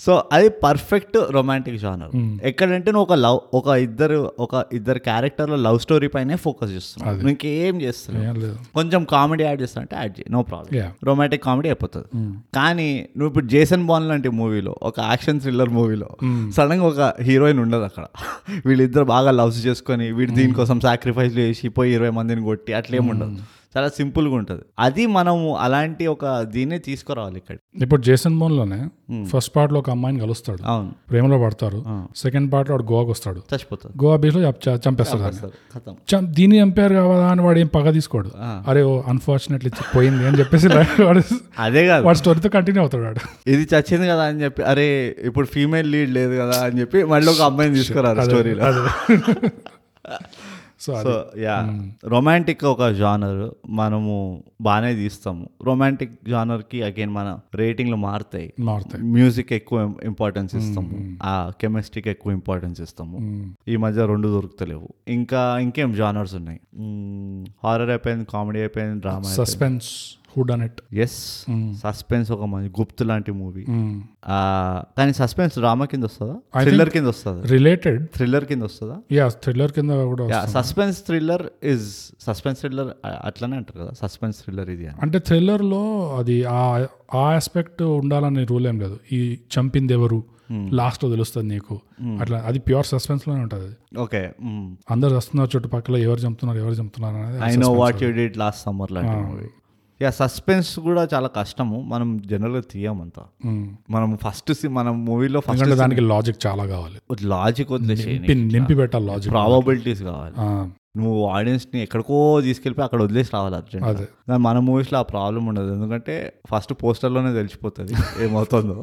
సో అది పర్ఫెక్ట్ రొమాంటిక్ జానర్ ఎక్కడంటే నువ్వు ఒక లవ్ ఒక ఇద్దరు ఒక ఇద్దరు క్యారెక్టర్ల లవ్ స్టోరీ పైనే ఫోకస్ చేస్తున్నావు. నువ్వు ఇంకేం చేస్తున్నావు కొంచెం కామెడీ యాడ్ చేస్తా అంటే యాడ్ చేయి నో ప్రాబ్లం. రొమాంటిక్ కామెడీ అయిపోతుంది. కానీ నువ్వు ఇప్పుడు జేసన్ బాన్ లాంటి మూవీలో ఒక యాక్షన్ థ్రిల్లర్ మూవీలో సడన్గా ఒక హీరోయిన్ ఉండదు అక్కడ. వీళ్ళిద్దరు బాగా లవ్స్ చేసుకొని వీడు దీనికోసం సాక్రిఫైస్ చేసి పోయి ఇరవై మందిని కొట్టి అట్లేం ఉండదు. చాలా సింపుల్గా ఉంటుంది. అది మనము అలాంటి ఒక దీన్నే తీసుకురావాలి ఇక్కడ. ఇప్పుడు జేసన్ బోన్లోనే ఫస్ట్ పార్ట్లో ఒక అమ్మాయిని కలుస్తాడు. అవును. ప్రేమలో పడతారు. సెకండ్ పార్ట్లో వాడు గోవాకి వస్తాడు. చచ్చిపోతుంది గోవా బీచ్లో చ- చంపేస్తాడు దాన్ని. చం- దీన్ని చంపారు కావాలా అని వాడు ఏం పగ తీసుకోడు. అరే ఓ అన్ఫార్చునేట్లీ పోయింది అని చెప్పేసి వాడు అదే కాదు. వాడి స్టోరీతో కంటిన్యూ అవుతాడు వాడు. ఇది చచ్చింది కదా అని చెప్పి అరే ఇప్పుడు ఫీమేల్ లీడ్ లేదు కదా అని చెప్పి మళ్ళీ ఒక అమ్మాయిని తీసుకురారు స్టోరీలో అదే. సో సో యా రొమాంటిక్ ఒక జానర్ మనము బాగానే తీస్తాము. రొమాంటిక్ జానర్కి అగైన్ మన రేటింగ్లు మారుతాయి. మారుతాయి. మ్యూజిక్ ఎక్కువ ఇంపార్టెన్స్ ఇస్తాము. ఆ కెమిస్ట్రీకి ఎక్కువ ఇంపార్టెన్స్ ఇస్తాము. ఈ మధ్య రెండు దొరుకుతలేవు. ఇంకా ఇంకేం జానర్స్ ఉన్నాయి? హారర్ అయిపోయింది కామెడీ అయిపోయింది drama suspense whodunit is suspense ఒక మంచి గుప్తు లాంటి మూవీ కానీ సస్పెన్స్ డ్రామా కింద వస్తుందా? థ్రిల్లర్ కింద వస్తుందా? రిలేటెడ్ థ్రిల్లర్ కింద వస్తుందా? యా థ్రిల్లర్ కింద కూడా suspense thriller is suspense thriller అట్లనే అంటారు కదా సస్పెన్స్ థ్రిల్లర్ ఇది అంటే థ్రిల్లర్లో అది ఆ ఆస్పెక్ట్ ఉండాలని రూల్ ఏం లేదు. ఈ చంపింది ఎవరు? లాస్ట్లో తెలుస్తుంది నీకు. అట్లా అది ప్యూర్ సస్పెన్స్లోనే ఉంటుంది. ఓకే అందరు వస్తున్నారు చుట్టుపక్కల ఎవరు చంపుతున్నారు ఎవరు చంపుతున్నారు అనేది I know what you did last summer లాంటి మూవీ యా సస్పెన్స్ కూడా చాలా కష్టము. మనం జనరల్గా తీయమంతా. మనం ఫస్ట్ మనం మూవీలో ఫస్ట్ దానికి లాజిక్ చాలా కావాలి. లాజిక్ వదిలేసి నింపి నింపి పెట్టాలి లాజిక్ ప్రాబబిలిటీస్ కావాలి. నువ్వు ఆడియన్స్ని ఎక్కడికో తీసుకెళ్ళిపోయి అక్కడ వదిలేసి రావాలి అర్జెంట్ మన మూవీస్లో ఆ ప్రాబ్లం ఉండదు. ఎందుకంటే ఫస్ట్ పోస్టర్లోనే తెలిసిపోతుంది ఏమవుతుందో.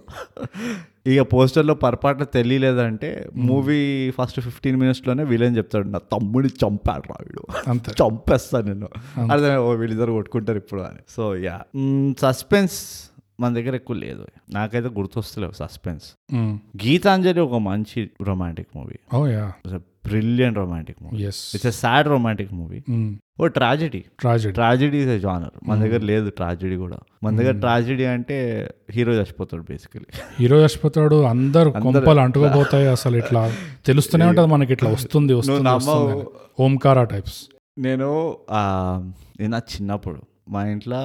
ఇక పోస్టర్లో పొరపాటున తెలియలేదంటే మూవీ ఫస్ట్ ఫిఫ్టీన్ మినిట్స్లోనే విలన్ చెప్తాడు నా తమ్ముడి చంపాడు రావిడు అంతే. చంపేస్తాను నేను అర్థమే ఓ వీళ్ళిద్దరు కొట్టుకుంటారు ఇప్పుడు అని. So yeah. సస్పెన్స్. మన దగ్గర ఎక్కువ లేదు. నాకైతే గుర్తొస్తలేవు సస్పెన్స్. గీతాంజలి ఒక మంచి romantic movie. Brilliant romantic movie it's a sad romantic movie oh tragedy. Tragedy. Tragedy is a genre మన దగ్గర లేదు ట్రాజెడీ కూడా. మన దగ్గర ట్రాజెడీ అంటే హీరో చచ్చిపోతాడు బేసికలీ హీరో చచ్చిపోతాడు అందరు కొంపలు అంటుకోపోతాయి అసలు ఇట్లా. తెలుస్తూనే ఉంటది మనకి ఇట్లా వస్తుంది వస్తుంది. ఓంకారా టైప్స్ నేను నా చిన్నప్పుడు మా ఇంట్లో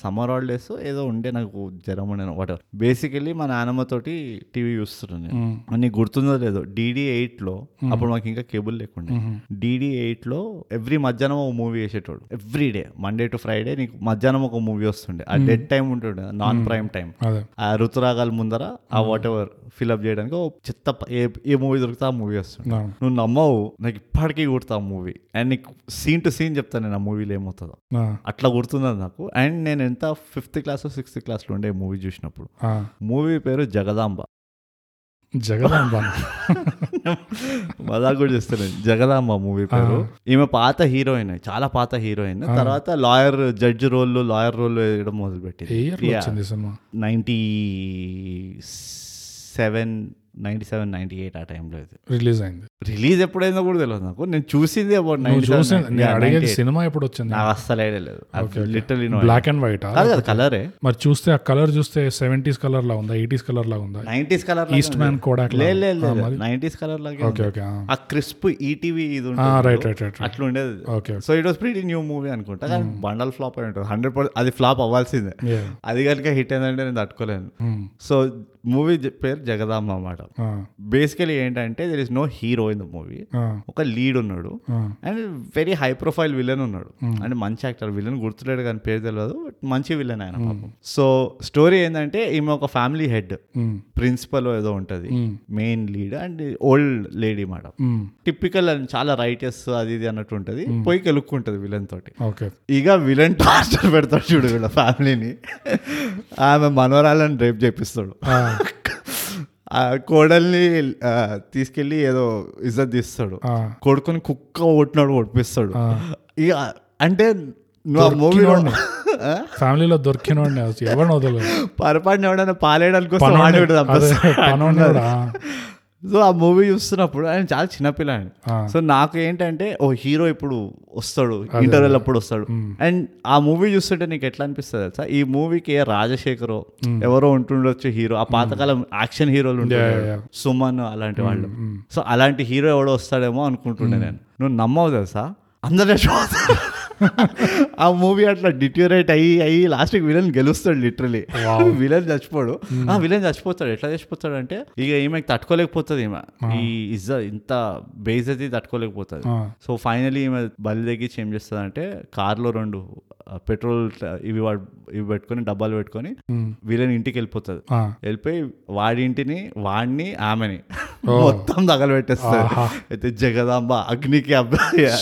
సమ్మర్ హాలిడేస్ ఏదో ఉండే నాకు జ్వరం ఉండే వాట్ బేసికలీ మా నాన్నమ్మతోటి టీవీ చూస్తున్నాను నేను. నీకు గుర్తుందో లేదో డీడీ ఎయిట్లో అప్పుడు మాకు ఇంకా కేబుల్ లేకుండా. డీడీ ఎయిట్లో ఎవ్రీ మధ్యాహ్నం ఒక movie వేసేటోడు. Every day Monday to Friday నీకు మధ్యాహ్నం ఒక మూవీ వస్తుండే. ఆ డెడ్ టైం ఉంటుండే నాన్ ప్రైమ్ టైం ఆ ఋతురాగాల ముందర ఆ వాట్ ఎవర్ ఫిల్అప్ చేయడానికి చిత్త ఏ ఏ మూవీ దొరికితే ఆ మూవీ వస్తుంది. నువ్వు నమ్మవు నాకు ఇప్పటికీ గుర్తా ఆ మూవీ అండ్ నీకు సీన్ టు సీన్ చెప్తాను నేను ఆ మూవీలో ఏమవుతుందో. అట్లా గుర్తున్నది నాకు? అండ్ నేను ఎంత ఫిఫ్త్ క్లాస్ సిక్స్త్ క్లాస్లో ఉండే మూవీ చూసినప్పుడు. మూవీ పేరు జగదాంబ. జగదాంబ. మజా కూడా చేస్తాను జగదాంబ మూవీ పేరు. ఈమె పాత హీరోయిన్ చాలా పాత హీరోయిన్. తర్వాత lawyer judge role lawyer role వేయడం మొదలుపెట్టింది. ఇయర్లో వచ్చింది ఈ cinema? Ninety seven ninety seven ninety eight ఆ టైంలో ఇది. రిలీజ్ అయింది రిలీజ్ ఎప్పుడైందో కూడా తెలియదు నాకు. నేను చూసింది అబౌట్ నైన్టీ సినిమా ఎప్పుడు వచ్చింది నాకు అస్సలు idea literally black and white కాదు కలరే మరి చూస్తే ఆ కలర్ చూస్తే సెవెంటీస్ కలర్ లా ఉందా ఎయిటీస్ కలర్ లా ఉందా? నైన్టీస్ కలర్ ఈస్ట్ మ్యాన్ లేదు నైన్టీస్ కలర్ లాగే ఓకే ఓకే ఆ. క్రిస్ప్ ఈటీవీ ఇది రైట్ రైట్ రైట్ అట్లా ఉండేది okay so it was pretty new movie అనుకుంటా. కానీ బండల్ ఫ్లాప్ అయి ఉంటుంది. హండ్రెడ్ పర్సెంట్ అది ఫ్లాప్ అవ్వాల్సిందే. అది కనుక హిట్ అయిందంటే నేను తట్టుకోలేను. సో మూవీ పేరు జగదాంబ అన్నమాట. బేసికలీ ఏంటంటే there is no hero in the movie ఒక లీడ్ ఉన్నాడు. And very high profile villain ఉన్నాడు. అంటే మంచి యాక్టర్ విలన్ గుర్తులేడు కానీ పేరు తెలియదు బట్ మంచి విలన్ ఆయన సో స్టోరీ ఏంటంటే ఈమె ఒక ఫ్యామిలీ హెడ్ ప్రిన్సిపల్ ఏదో ఉంటది. Main lead and old lady మాట టిపికల్ చాలా రైటర్స్ అది ఇది అన్నట్టు ఉంటది. పోయి కెలుక్కుంటది విలన్ తోటి. ఇక విలన్ టార్చర్ పెడతాడు చూడు వీళ్ళ ఫ్యామిలీని ఆమె మనవరాలను రేప్ చేపిస్తాడు. ఆ కోడల్ని తీసుకెళ్ళి ఏదో ఇజ్జత్ తీస్తాడు. కొడుకుని కుక్క కొట్టినాడు కొట్టిస్తాడు ఇక అంటే నువ్వు ఆ మూవీలో ఫ్యామిలీలో దొరికిన ఎవరిని పొరపాటున పాలేయడానికి సో ఆ మూవీ చూస్తున్నప్పుడు ఆయన చాలా చిన్నపిల్ల ఆయన ఆ. సో నాకు ఏంటంటే ఓ హీరో ఇప్పుడు వస్తాడు ఇంటర్వెల్ అప్పుడు వస్తాడు. అండ్ ఆ మూవీ చూస్తుంటే నీకు ఎట్లా అనిపిస్తుంది తెలుసా? ఈ మూవీకి రాజశేఖరో ఎవరో ఉంటుండొచ్చు హీరో. ఆ పాతకాలం యాక్షన్ హీరోలు ఉంటారు. సుమన్ అలాంటి వాళ్ళు. సో అలాంటి హీరో ఎవడో వస్తాడేమో అనుకుంటుండే నేను. నువ్వు నమ్మవు తెలుసా? అందరూ. ఆ మూవీ అట్లా డిట్యూరేట్ అయ్యి అయ్యి లాస్ట్ విలన్ గెలుస్తాడు లిటరలీ విలన్ చచ్చిపోడు. ఆ విలన్ చచ్చిపోతాడు. ఎట్లా చచ్చిపోతాడు అంటే ఇక ఈమెకి తట్టుకోలేకపోతుంది ఈమె. ఈ ఇజ్జ ఇంత బేస్ అది తట్టుకోలేకపోతుంది. సో ఫైనలీ ఈమె బలి తగ్గించి ఏం చేస్తుంది అంటే కార్లో రెండు పెట్రోల్ ఇవి వాడ్- ఇవి పెట్టుకొని డబ్బాలు పెట్టుకొని విలన్ ఇంటికి వెళ్ళిపోతుంది వెళ్ళిపోయి వాడి ఇంటిని వాడిని ఆమెని మొత్తం తగలబెట్టేస్తారు. అయితే జగదాంబ అగ్నికి అబ్బాయి.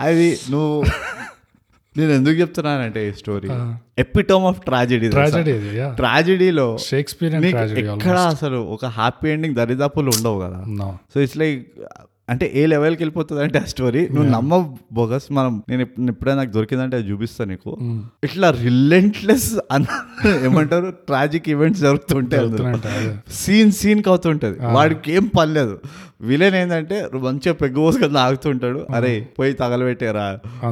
అది నువ్వు నేను ఎందుకు చెప్తున్నానంటే ఈ స్టోరీ. ఎపిటోమ్ ఆఫ్ ట్రాజెడీ ట్రాజెడీలో ట్రాజెడీ ఎక్కడ అసలు ఒక హ్యాపీ ఎండింగ్ దరిదాపులు ఉండవు కదా? సో ఇట్స్ లైక్ అంటే ఏ లెవెల్కి వెళ్ళిపోతుంది అంటే ఆ స్టోరీ? నువ్వు నమ్మ బోగస్ మనం నేను ఎప్- ఎప్పుడైనా నాకు దొరికిందంటే అది చూపిస్తాను నీకు. ఇట్లా రిలెంట్లెస్ ఏమంటారు? ట్రాజిక్ ఈవెంట్స్ జరుగుతుంటే సీన్ సీన్ అవుతుంటది వాడికి ఏం పర్లేదు విలన్ ఏంటంటే మంచిగా పెగ్గు పోసుకొని ఆగుతుంటాడు అరే పోయి తగలబెట్టారా?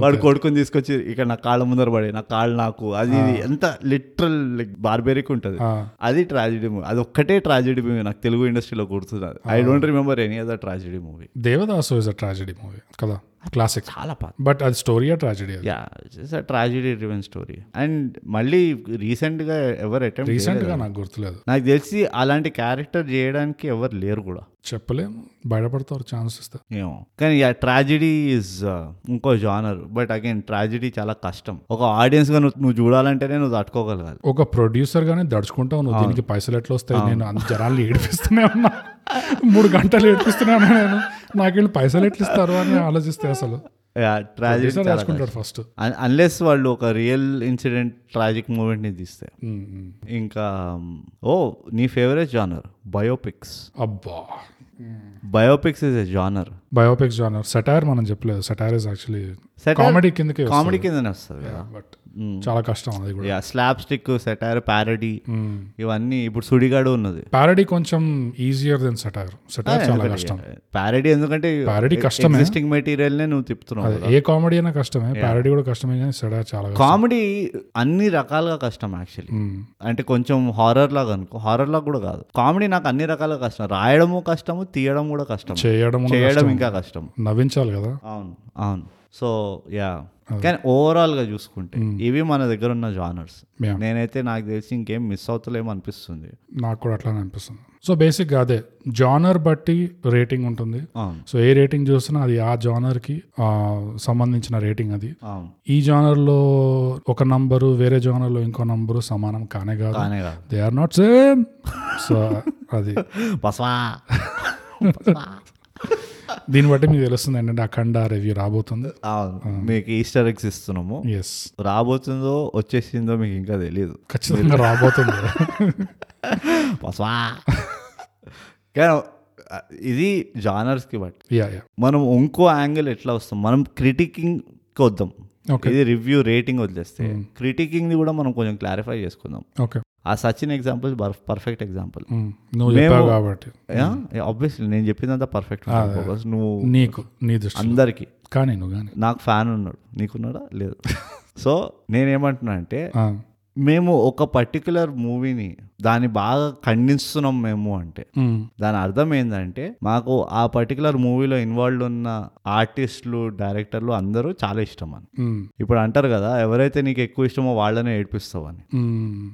వాడు కొడుకుని తీసుకొచ్చి ఇక్కడ నా కాళ్ళ ముందర పడే నా కాళ్ళు నాకు అది ఇది. ఎంత లిటరల్ బార్బెరిక్ ఉంటది. అది ట్రాజిడీ మూవీ. అది ఒక్కటే ట్రాజిడీ మూవీ నాకు తెలుగు ఇండస్ట్రీలో గుర్తుంది I don't remember any other tragedy movie. Devadasu is a tragedy movie కదా? క్లాసిక్ చాలా పాత. బట్ అది స్టోరీయా tragedy yeah it's a tragedy driven story and మళ్ళీ రీసెంట్గా ఎవరు అటెంప్ట్ రీసెంట్గా నాకు గుర్తులేదు. నాకు తెలిసి అలాంటి క్యారెక్టర్ చేయడానికి ఎవరు లేరు కూడా. చెప్పలేము బయటపడతారు ఛాన్స్ ఇస్తే ఏమో. కానీ ట్రాజిడీ ఇస్ ఇంకో జానర్ బట్ అగైన్ ట్రాజిడీ చాలా కష్టం. ఒక ఆడియన్స్గా నువ్వు నువ్వు చూడాలంటేనే నువ్వు తట్టుకోగలగాలి. ఒక ప్రొడ్యూసర్ గానే దడుచుకుంటావు. నువ్వు దీనికి పైసలు ఎట్లా వస్తాయి? నేను అంత జనాలు ఏడిపిస్తూనే ఉన్నా. మూడు గంటలు ఏడిపిస్తూనే ఉన్నా నేను. నాకు వీళ్ళు పైసలు ఎట్లా ఇస్తారు అని ఆలోచిస్తే అసలు. రాసుకుంటాడు ఫస్ట్ అన్లెస్ వాళ్ళు ఒక రియల్ ఇన్సిడెంట్ ట్రాజిక్ మూమెంట్ని తీస్తే. ఇంకా ఓ నీ ఫేవరెట్ జానర్ బయోపిక్స్ అబ్బా. Biopics is a genre biopics genre satire మనం చెప్పలేదు. సెటైర్ ఇస్ యాక్చువల్లీ కామెడీ కిందకి కామెడీ కిందనే వస్తుంది కదా. బట్ చాలా కష్టం అది కూడా. స్లాబ్ స్టిక్ సెటైర్ ప్యారడీ ఇవన్నీ ఇప్పుడు సుడిగాడు ఉన్నది. పారడీ కొంచెం ఈజియర్ దెన్ సెటైర్ సెటైర్ చాలా కష్టం. ప్యారడీ ఎందుకంటే Parody కష్టమే. ఎగ్జిస్టింగ్ మెటీరియల్ నే నువ్వు తిప్పుతున్నావు ఏ కామెడీ అయినా కష్టమే. పారడీ కూడా కష్టమే కానీ సెటైర్ చాలా కష్టం. కామెడీ అన్ని రకాలుగా కష్టం యాక్చువల్లీ మ్మ్. అంటే కొంచెం హారర్ లాగా అనుకో. హారర్ లాగా కూడా కాదు. కామెడీ నాకు అన్ని రకాలుగా కష్టం. రాయడము కష్టము తీయడం కూడా కష్టం. చేయడం చేయడం కష్టం. ఇంకా కష్టం. నవ్వించాలి కదా. అవును అవును. సో యా కానీ ఓవరాల్గా చూసుకుంటే ఇవి మన దగ్గర ఉన్న జానర్స్. నేనైతే నాకు తెలిసి ఇంకేం మిస్ అవుతలేమో అనిపిస్తుంది. నాకు కూడా అట్లానే అనిపిస్తుంది. సో బేసిక్గా అదే జానర్ బట్టి రేటింగ్ ఉంటుంది. సో ఏ రేటింగ్ చూసినా అది ఆ జానర్కి సంబంధించిన రేటింగ్ అది. ఈ జానర్లో ఒక నంబరు వేరే జానర్లో ఇంకో నంబరు సమానం కానే కాదు. They are not same so అది. దీన్ని బట్టి మీకు తెలుస్తుంది ఏంటంటే అఖండ రివ్యూ రాబోతుంది. మీకు ఈస్టర్ ఎగ్స్ ఇస్తున్నాము. ఎస్ రాబోతుందో వచ్చేసిందో మీకు ఇంకా తెలియదు ఖచ్చితంగా రాబోతుంది. కానీ ఇది జానర్స్కి బట్టి. మనం ఇంకో యాంగిల్ ఎట్లా వస్తాం? మనం క్రిటికింగ్కి వద్దాం ఓకే ఇది రివ్యూ రేటింగ్ వదిలేస్తే. క్రిటికింగ్ది కూడా మనం కొంచెం క్లారిఫై చేసుకుందాం. ఓకే ఆ సచిన్ ఎగ్జాంపుల్ పర్ఫెక్ట్ ఎగ్జాంపుల్ నువ్వు చెప్పావు కాబట్టి. ఆబ్వియస్లీ నేను చెప్పిందంతా పర్ఫెక్ట్ ఫోకస్ నువ్వు నీకు నీ అందరికి. కానీ నువ్వు కానీ. నాకు ఫ్యాన్ ఉన్నాడు. నీకున్నాడా? లేదు. సో నేనేమంటున్నా అంటే మేము ఒక పర్టికులర్ మూవీని దాన్ని బాగా ఖండిస్తున్నాం మేము అంటే. దాని అర్థం ఏంటంటే మాకు ఆ పర్టికులర్ మూవీలో ఇన్వాల్వ్ ఉన్న ఆర్టిస్టులు డైరెక్టర్లు అందరూ చాలా ఇష్టం అని. ఇప్పుడు అంటారు కదా ఎవరైతే నీకు ఎక్కువ ఇష్టమో వాళ్ళనే ఏడిపిస్తావని.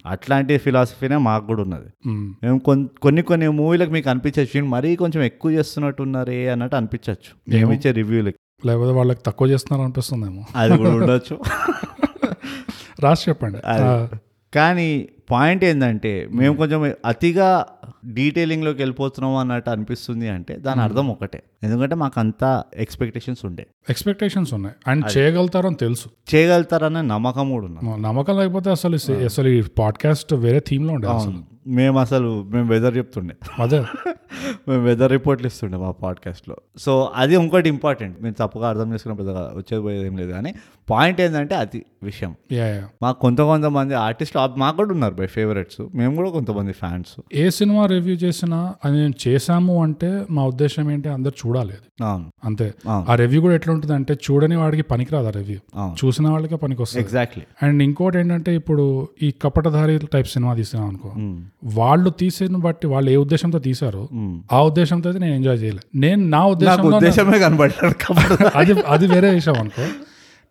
అట్లాంటి ఫిలాసఫీనే మాకు కూడా ఉన్నది. మేము. కొన్- కొన్ని కొన్ని మూవీలకు మీకు అనిపించచ్చు. "వీళ్ళు మరీ కొంచెం ఎక్కువ చేస్తున్నట్టున్నారే అన్నట్టు అనిపించవచ్చు మేము ఇచ్చే రివ్యూలకి లేకపోతే వాళ్ళకి తక్కువ చేస్తున్నారు అనిపిస్తుందేమో. అది కూడా ఉండొచ్చు. రాసి చెప్పండి కానీ పాయింట్ ఏంటంటే మేము కొంచెం అతిగా డీటెయిలింగ్లోకి వెళ్ళిపోతున్నాం అన్నట్టు అనిపిస్తుంది అంటే దాని అర్థం ఒకటే. ఎందుకంటే మాకు అంతా ఎక్స్పెక్టేషన్స్ ఉండే. ఎక్స్పెక్టేషన్స్ ఉన్నాయి. అండ్ చేయగలుగుతారని తెలుసు. చేయగలుగుతారనే నమ్మకం కూడా ఉన్నది. నమ్మకం లేకపోతే అసలు అసలు ఈ పాడ్కాస్ట్ వేరే థీమ్లో ఉండే మేము అసలు మేము వెదర్ చెప్తుండే. అదే మేము వెదర్ రిపోర్ట్లు ఇస్తుండే మా పాడ్కాస్ట్లో సో అది ఇంకోటి ఇంపార్టెంట్ మీరు తప్పుగా అర్థం చేసుకున్న పెద్దగా వచ్చేది పోయేది ఏం లేదు కానీ పాయింట్ ఏంటంటే అది విషయం. మాకు కొంత కొంతమంది ఆర్టిస్ట్ మాకు కూడా ఉన్నారు బై ఫేవరెట్స్ మేము కూడా కొంతమంది ఫ్యాన్స్ ఏ సినిమా రివ్యూ చేసినా అది నేను చేశాము అంటే మా ఉద్దేశం ఏంటి అందరు చూడాలి అంతే. ఆ రివ్యూ కూడా ఎట్లా ఉంటుంది అంటే చూడని వాడికి పనికిరాదు ఆ రివ్యూ చూసిన వాళ్ళకే పనికి వస్తుంది ఎగ్జాక్ట్లీ అండ్ ఇంకోటి ఏంటంటే ఇప్పుడు ఈ కపటధారి టైప్ సినిమా తీసినాం అనుకో వాళ్ళు తీసేను బట్టి వాళ్ళు ఏ ఉద్దేశంతో తీసారో ఆ ఉద్దేశంతో అయితే నేను ఎంజాయ్ చేయలేదు నేను నా ఉద్దేశంలో కాబట్టి. అది అది వేరే విషయం అనుకో.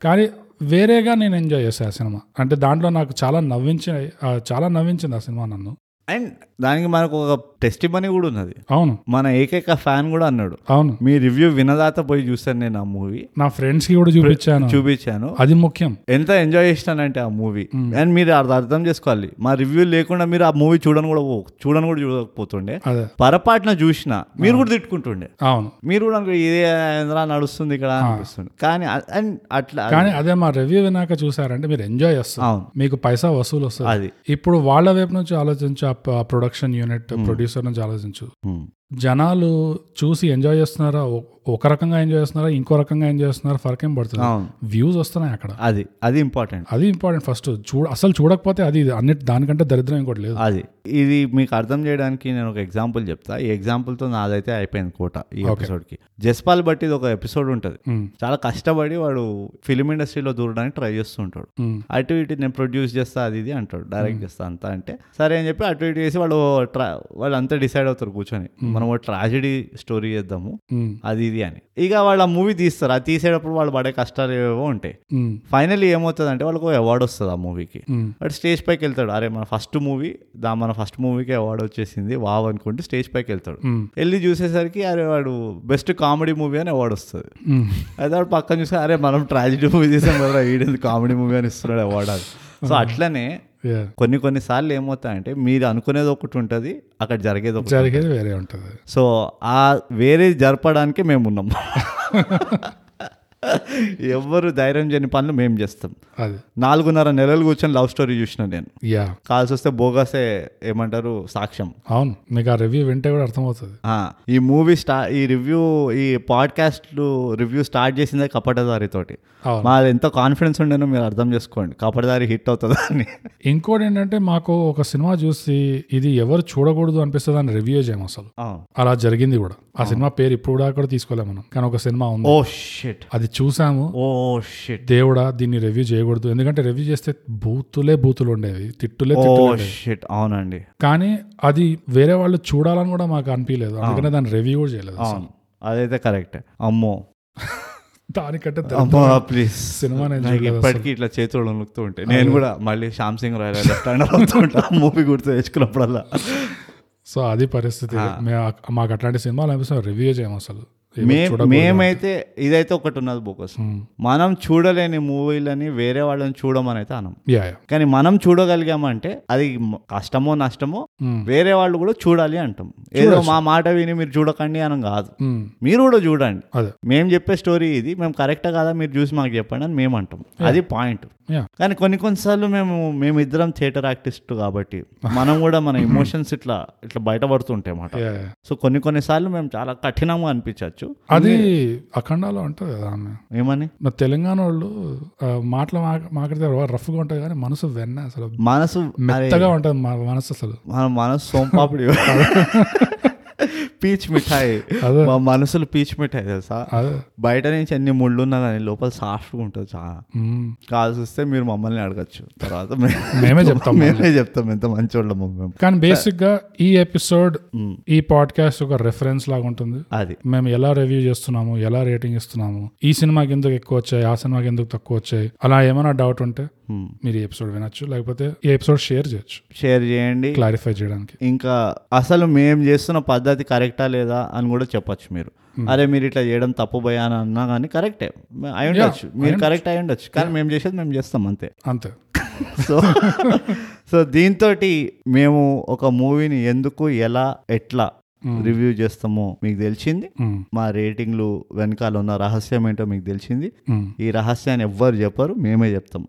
కానీ వేరేగా నేను ఎంజాయ్ చేశాను ఆ సినిమా. అంటే దాంట్లో నాకు చాలా నవ్వించి చాలా నవ్వించింది ఆ సినిమా నన్ను. అండ్ దానికి మనకు ఒక టెస్ట్ మనీ కూడా ఉన్నది. అవును. మన ఏకైక ఫ్యాన్ కూడా అన్నాడు. అవును. మీ రివ్యూ వినదాత పోయి చూసాను నేను ఆ మూవీ. నా ఫ్రెండ్స్కి కూడా చూపించాను. చూపించాను. అది ముఖ్యం. ఎంత ఎంజాయ్ చేసినానంటే ఆ మూవీ. అండ్ మీరు అది అర్థం చేసుకోవాలి. మా రివ్యూ లేకుండా మీరు ఆ మూవీ చూడని కూడా చూడని కూడా చూడకపోతుండే. అదే. పొరపాటున చూసిన మీరు కూడా తిట్టుకుంటుండే. అవును. మీరు కూడా ఇదే ఏందిరా నడుస్తుంది ఇక్కడ అనిపిస్తుంది కానీ అండ్ అట్లా కానీ అదే మా రివ్యూ వినాక చూసారంటే మీరు ఎంజాయ్ చేస్తారు. అవును. మీకు పైసా వసూలు వస్తుంది. అది. ఇప్పుడు వాళ్ళ వైపు నుంచి ఆలోచించు ఆ ప్రొడక్షన్ యూనిట్ ప్రొడ్యూసర్ నుంచి ఆలోచించు. జనాలు చూసి ఎంజాయ్ చేస్తున్నారా ఒక రకంగా ఎంజాయ్ చేస్తున్నారా ఇంకో రకంగా ఎంజాయ్ చేస్తున్నారా ఫరక్ ఏం పడుతుంది? వ్యూస్ వస్తున్నాయి అక్కడ. అది అది ఇంపార్టెంట్ అది ఇంపార్టెంట్ ఫస్ట్ చూడ అసలు చూడకపోతే అది అన్నిటి దానికంటే దరిద్రం ఇంకోటి లేదు. అది ఇది మీకు అర్థం చేయడానికి నేను ఒక ఎగ్జాంపుల్ చెప్తా. ఈ example తో నాదైతే అయిపోయింది కోట ఈ ఎపిసోడ్కి జస్పాల్ బట్టి ఒక ఎపిసోడ్ ఉంటుంది. ఉమ్, చాలా కష్టపడి వాడు ఫిలిం ఇండస్ట్రీలో దూరడానికి ట్రై చేస్తుంటాడు. ఉమ్, అటు ఇటు నేను ప్రొడ్యూస్ చేస్తా అది ఇది అంటాడు. డైరెక్ట్ చేస్తా అంతా అంటే సరే అని చెప్పి అటు ఇటు చేసి వాళ్ళు ట్రా వాళ్ళు అంతా డిసైడ్ అవుతారు కూర్చొని. మనం ఒక ట్రాజడీ స్టోరీ చేద్దాము. అది ఇది అని. ఇక వాళ్ళు ఆ మూవీ తీస్తారు. అది తీసేటప్పుడు వాళ్ళు పడే కష్టాలు ఏవో ఉంటాయి. ఫైనల్లీ ఏమవుతుంది అంటే వాళ్ళకు అవార్డు వస్తుంది ఆ మూవీకి వాడు స్టేజ్ పైకి వెళ్తాడు. అరే మన ఫస్ట్ మూవీ దా మన ఫస్ట్ మూవీకి అవార్డు వచ్చేసింది వావ్ అనుకుంటే స్టేజ్ పైకి వెళ్తాడు. వెళ్ళి చూసేసరికి అరే వాడు బెస్ట్ కామెడీ మూవీ అని అవార్డు వస్తుంది. అయితే వాడు పక్కన చూస్తే అరే మనం ట్రాజిడీ మూవీ చేసాం కదా వీడింది కామెడీ మూవీ అని ఇస్తున్నాడు అవార్డు అది సో అట్లనే. కొన్ని కొన్ని సార్లు ఏమవుతాయంటే మీరు అనుకునేది ఒకటి ఉంటుంది అక్కడ జరిగేది ఒకటి జరిగేది వేరే ఉంటుంది. సో ఆ వేరే జరపడానికి మేము ఉన్నాం. ఎవ్వరు ధైర్యం చేయని పనులు మేము చేస్తాం. అది. నాలుగున్నర నెలలు కూర్చొని లవ్ స్టోరీ చూసిన నేను. యా. కాల్సి వస్తే బోగసే ఏమంటారు సాక్ష్యం. అవును మీకు ఆ రివ్యూ వింటే కూడా అర్థమవుతుంది. ఈ మూవీ స్టా ఈ రివ్యూ ఈ పాడ్కాస్ట్లు రివ్యూ స్టార్ట్ చేసిందే కపటదారి తోటి. మాది ఎంత కాన్ఫిడెన్స్ ఉండేనో మీరు అర్థం చేసుకోండి కపటదారి హిట్ అవుతుంది అని. ఇంకోటి ఏంటంటే మాకు ఒక సినిమా చూసి ఇది ఎవరు చూడకూడదు అనిపిస్తుంది అని రివ్యూ చేయము అసలు అలా జరిగింది కూడా. ఆ సినిమా పేరు ఇప్పుడు దాకా కూడా తీసుకోలేము మనం. కానీ ఒక సినిమా ఉంది. Oh shit. అది చూసాము. Oh shit. దేవుడా దీన్ని రివ్యూ చేయకూడదు. ఎందుకంటే రివ్యూ చేస్తే బూతులే బూతులు ఉండేవి. తిట్టులే షిట్. అవునండి. కానీ అది వేరే వాళ్ళు చూడాలని కూడా మాకు అనిపించలేదు అందుకనే దాన్ని రివ్యూ కూడా చేయలేదు అదైతే కరెక్ట్. అమ్మో. దానికంటే ప్లీజ్ సినిమా ఇప్పటికీ ఇట్లా చేతులు వణుకుతూ ఉంటాయి. నేను కూడా మళ్ళీ శ్యామ్ సింగ్ రాయ్ లెఫ్ట్ హ్యాండర్ అవుతూ ఉంటా. మూవీ గుర్తు తెచ్చుకున్నప్పుడల్లా. సో అది పరిస్థితి. మాకు అట్లాంటి సినిమాలు అనిపిస్తుంది రివ్యూ చేయము అసలు. మేమైతే ఇదైతే ఒకటి ఉన్నది బోకస్. మనం చూడలేని మూవీలని వేరే వాళ్ళని చూడమని అయితే అనం కానీ మనం చూడగలిగామంటే అది కష్టమో నష్టమో. వేరే వాళ్ళు కూడా చూడాలి అంటాం. ఏదో మా మాట విని మీరు చూడకండి అని కాదు. మీరు కూడా చూడండి. మేము చెప్పే స్టోరీ ఇది మేము కరెక్టా కాదా మీరు చూసి మాకు చెప్పండి అని మేము అంటాం. అది పాయింట్. కానీ కొన్ని కొన్నిసార్లు మేము మేము ఇద్దరం థియేటర్ ఆర్టిస్ట్ కాబట్టి మనం కూడా మన ఎమోషన్స్ ఇట్లా ఇట్లా బయటపడుతుంటాయి అన్నమాట. సో కొన్ని కొన్నిసార్లు మేము చాలా కఠినంగా అనిపించవచ్చు. అది అఖండాలో ఉంటుంది కదా ఆమె. ఏమని? నా తెలంగాణ వాళ్ళు మాటలు మాట్లాడితే రఫ్గా ఉంటుంది కానీ మనసు వెన్న అసలు. మనసు మెత్తగా ఉంటుంది మనసు అసలు. మన మనసు సోంపాపిడి. పీచ్ మిఠాయి. మా మనసులు పీచ్ మిఠాయి తెలుసా? బయట నుంచి అన్ని ముళ్ళు ఉన్నా కానీ లోపల సాఫ్ట్గా ఉంటుంది చాలా. కాల్సి వస్తే మీరు మమ్మల్ని అడగచ్చు. తర్వాత మేమే చెప్తాం మేమే చెప్తాం ఎంత మంచి వాళ్ళము మేము. కానీ బేసిక్గా ఈ ఎపిసోడ్. ఈ పాడ్కాస్ట్ ఒక రెఫరెన్స్ లాగా ఉంటుంది. అది. మేము ఎలా రివ్యూ చేస్తున్నాము ఎలా రేటింగ్ ఇస్తున్నాము ఈ సినిమాకి ఎందుకు ఎక్కువ వచ్చాయి ఆ సినిమాకి ఎందుకు తక్కువ వచ్చాయి అలా ఏమైనా డౌట్ ఉంటే. మీరు ఈ ఎపిసోడ్ వినొచ్చు లేకపోతే ఈ ఎపిసోడ్ షేర్ చేయొచ్చు. షేర్ చేయండి. క్లారిఫై చేయడానికి. ఇంకా అసలు మేము చేస్తున్న పద్ధతి కరెక్టా లేదా అని కూడా చెప్పొచ్చు మీరు. అరే మీరు ఇట్లా చేయడం తప్పు భయ అని అన్నా కానీ కరెక్టే. అయి ఉండొచ్చు. మీరు కరెక్ట్ అయి ఉండొచ్చు. కానీ మేము చేసేది మేము చేస్తాం అంతే. అంతే. సో సో దీంతో మేము ఒక మూవీని ఎందుకు ఎలా ఎట్లా రివ్యూ చేస్తామో మీకు తెలిసింది. మా రేటింగ్లు వెనకాల ఉన్న రహస్యం ఏంటో మీకు తెలిసింది. ఈ రహస్యాన్ని ఎవ్వరు చెప్పరు మేమే చెప్తాం.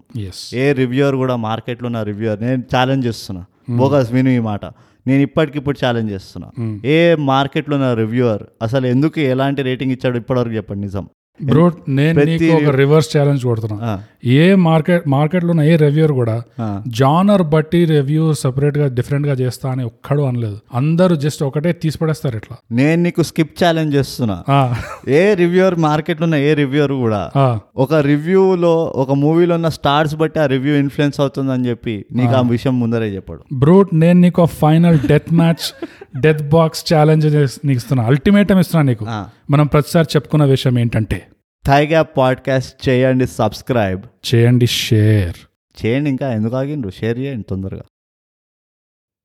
ఏ రివ్యూవర్ కూడా మార్కెట్లో ఉన్న రివ్యూవర్ నేను ఛాలెంజ్ చేస్తున్నా. బోగస్ విను ఈ మాట. నేను ఇప్పటికిప్పుడు ఛాలెంజ్ చేస్తున్నా. ఏ మార్కెట్లో ఉన్న రివ్యూవర్ అసలు ఎందుకు ఎలాంటి రేటింగ్ ఇచ్చాడు ఇప్పటివరకు చెప్పండి నిజం బ్రో నేను నీకు ఒక రివర్స్ ఛాలెంజ్ కొడుతున్నా. ఏ మార్కెట్ మార్కెట్లో ఉన్న ఏ రివ్యూర్ కూడా జానర్ బట్టి రివ్యూ సెపరేట్గా డిఫరెంట్గా చేస్తా అని ఒక్కడు అనలేదు. అందరూ జస్ట్ ఒకటే తీసి పడేస్తారు ఇట్లా. నేను నీకు స్కిప్ ఛాలెంజ్ చేస్తున్నా. ఏ రివ్యూవర్ మార్కెట్లో ఉన్న ఏ రివ్యూవర్ కూడా ఒక రివ్యూలో ఒక మూవీలో ఉన్న స్టార్స్ బట్టి ఆ రివ్యూ ఇన్ఫ్లుయెన్స్ అవుతుందని చెప్పి నీకు ఆ. విషయం ముందరే చెప్పాడు. బ్రూట్ నేను నీకు final death match death box challenge నీకు ఇస్తున్నా. అల్టిమేటం ఇస్తున్నా నీకు. మనం ప్రతిసారి చెప్పుకున్న విషయం ఏంటంటే థై గ్యాప్ పాడ్కాస్ట్ చేయండి సబ్స్క్రైబ్ చేయండి షేర్ చేయండి ఇంకా ఎందుకు ఆగిండ్రు? షేర్ చేయండి తొందరగా.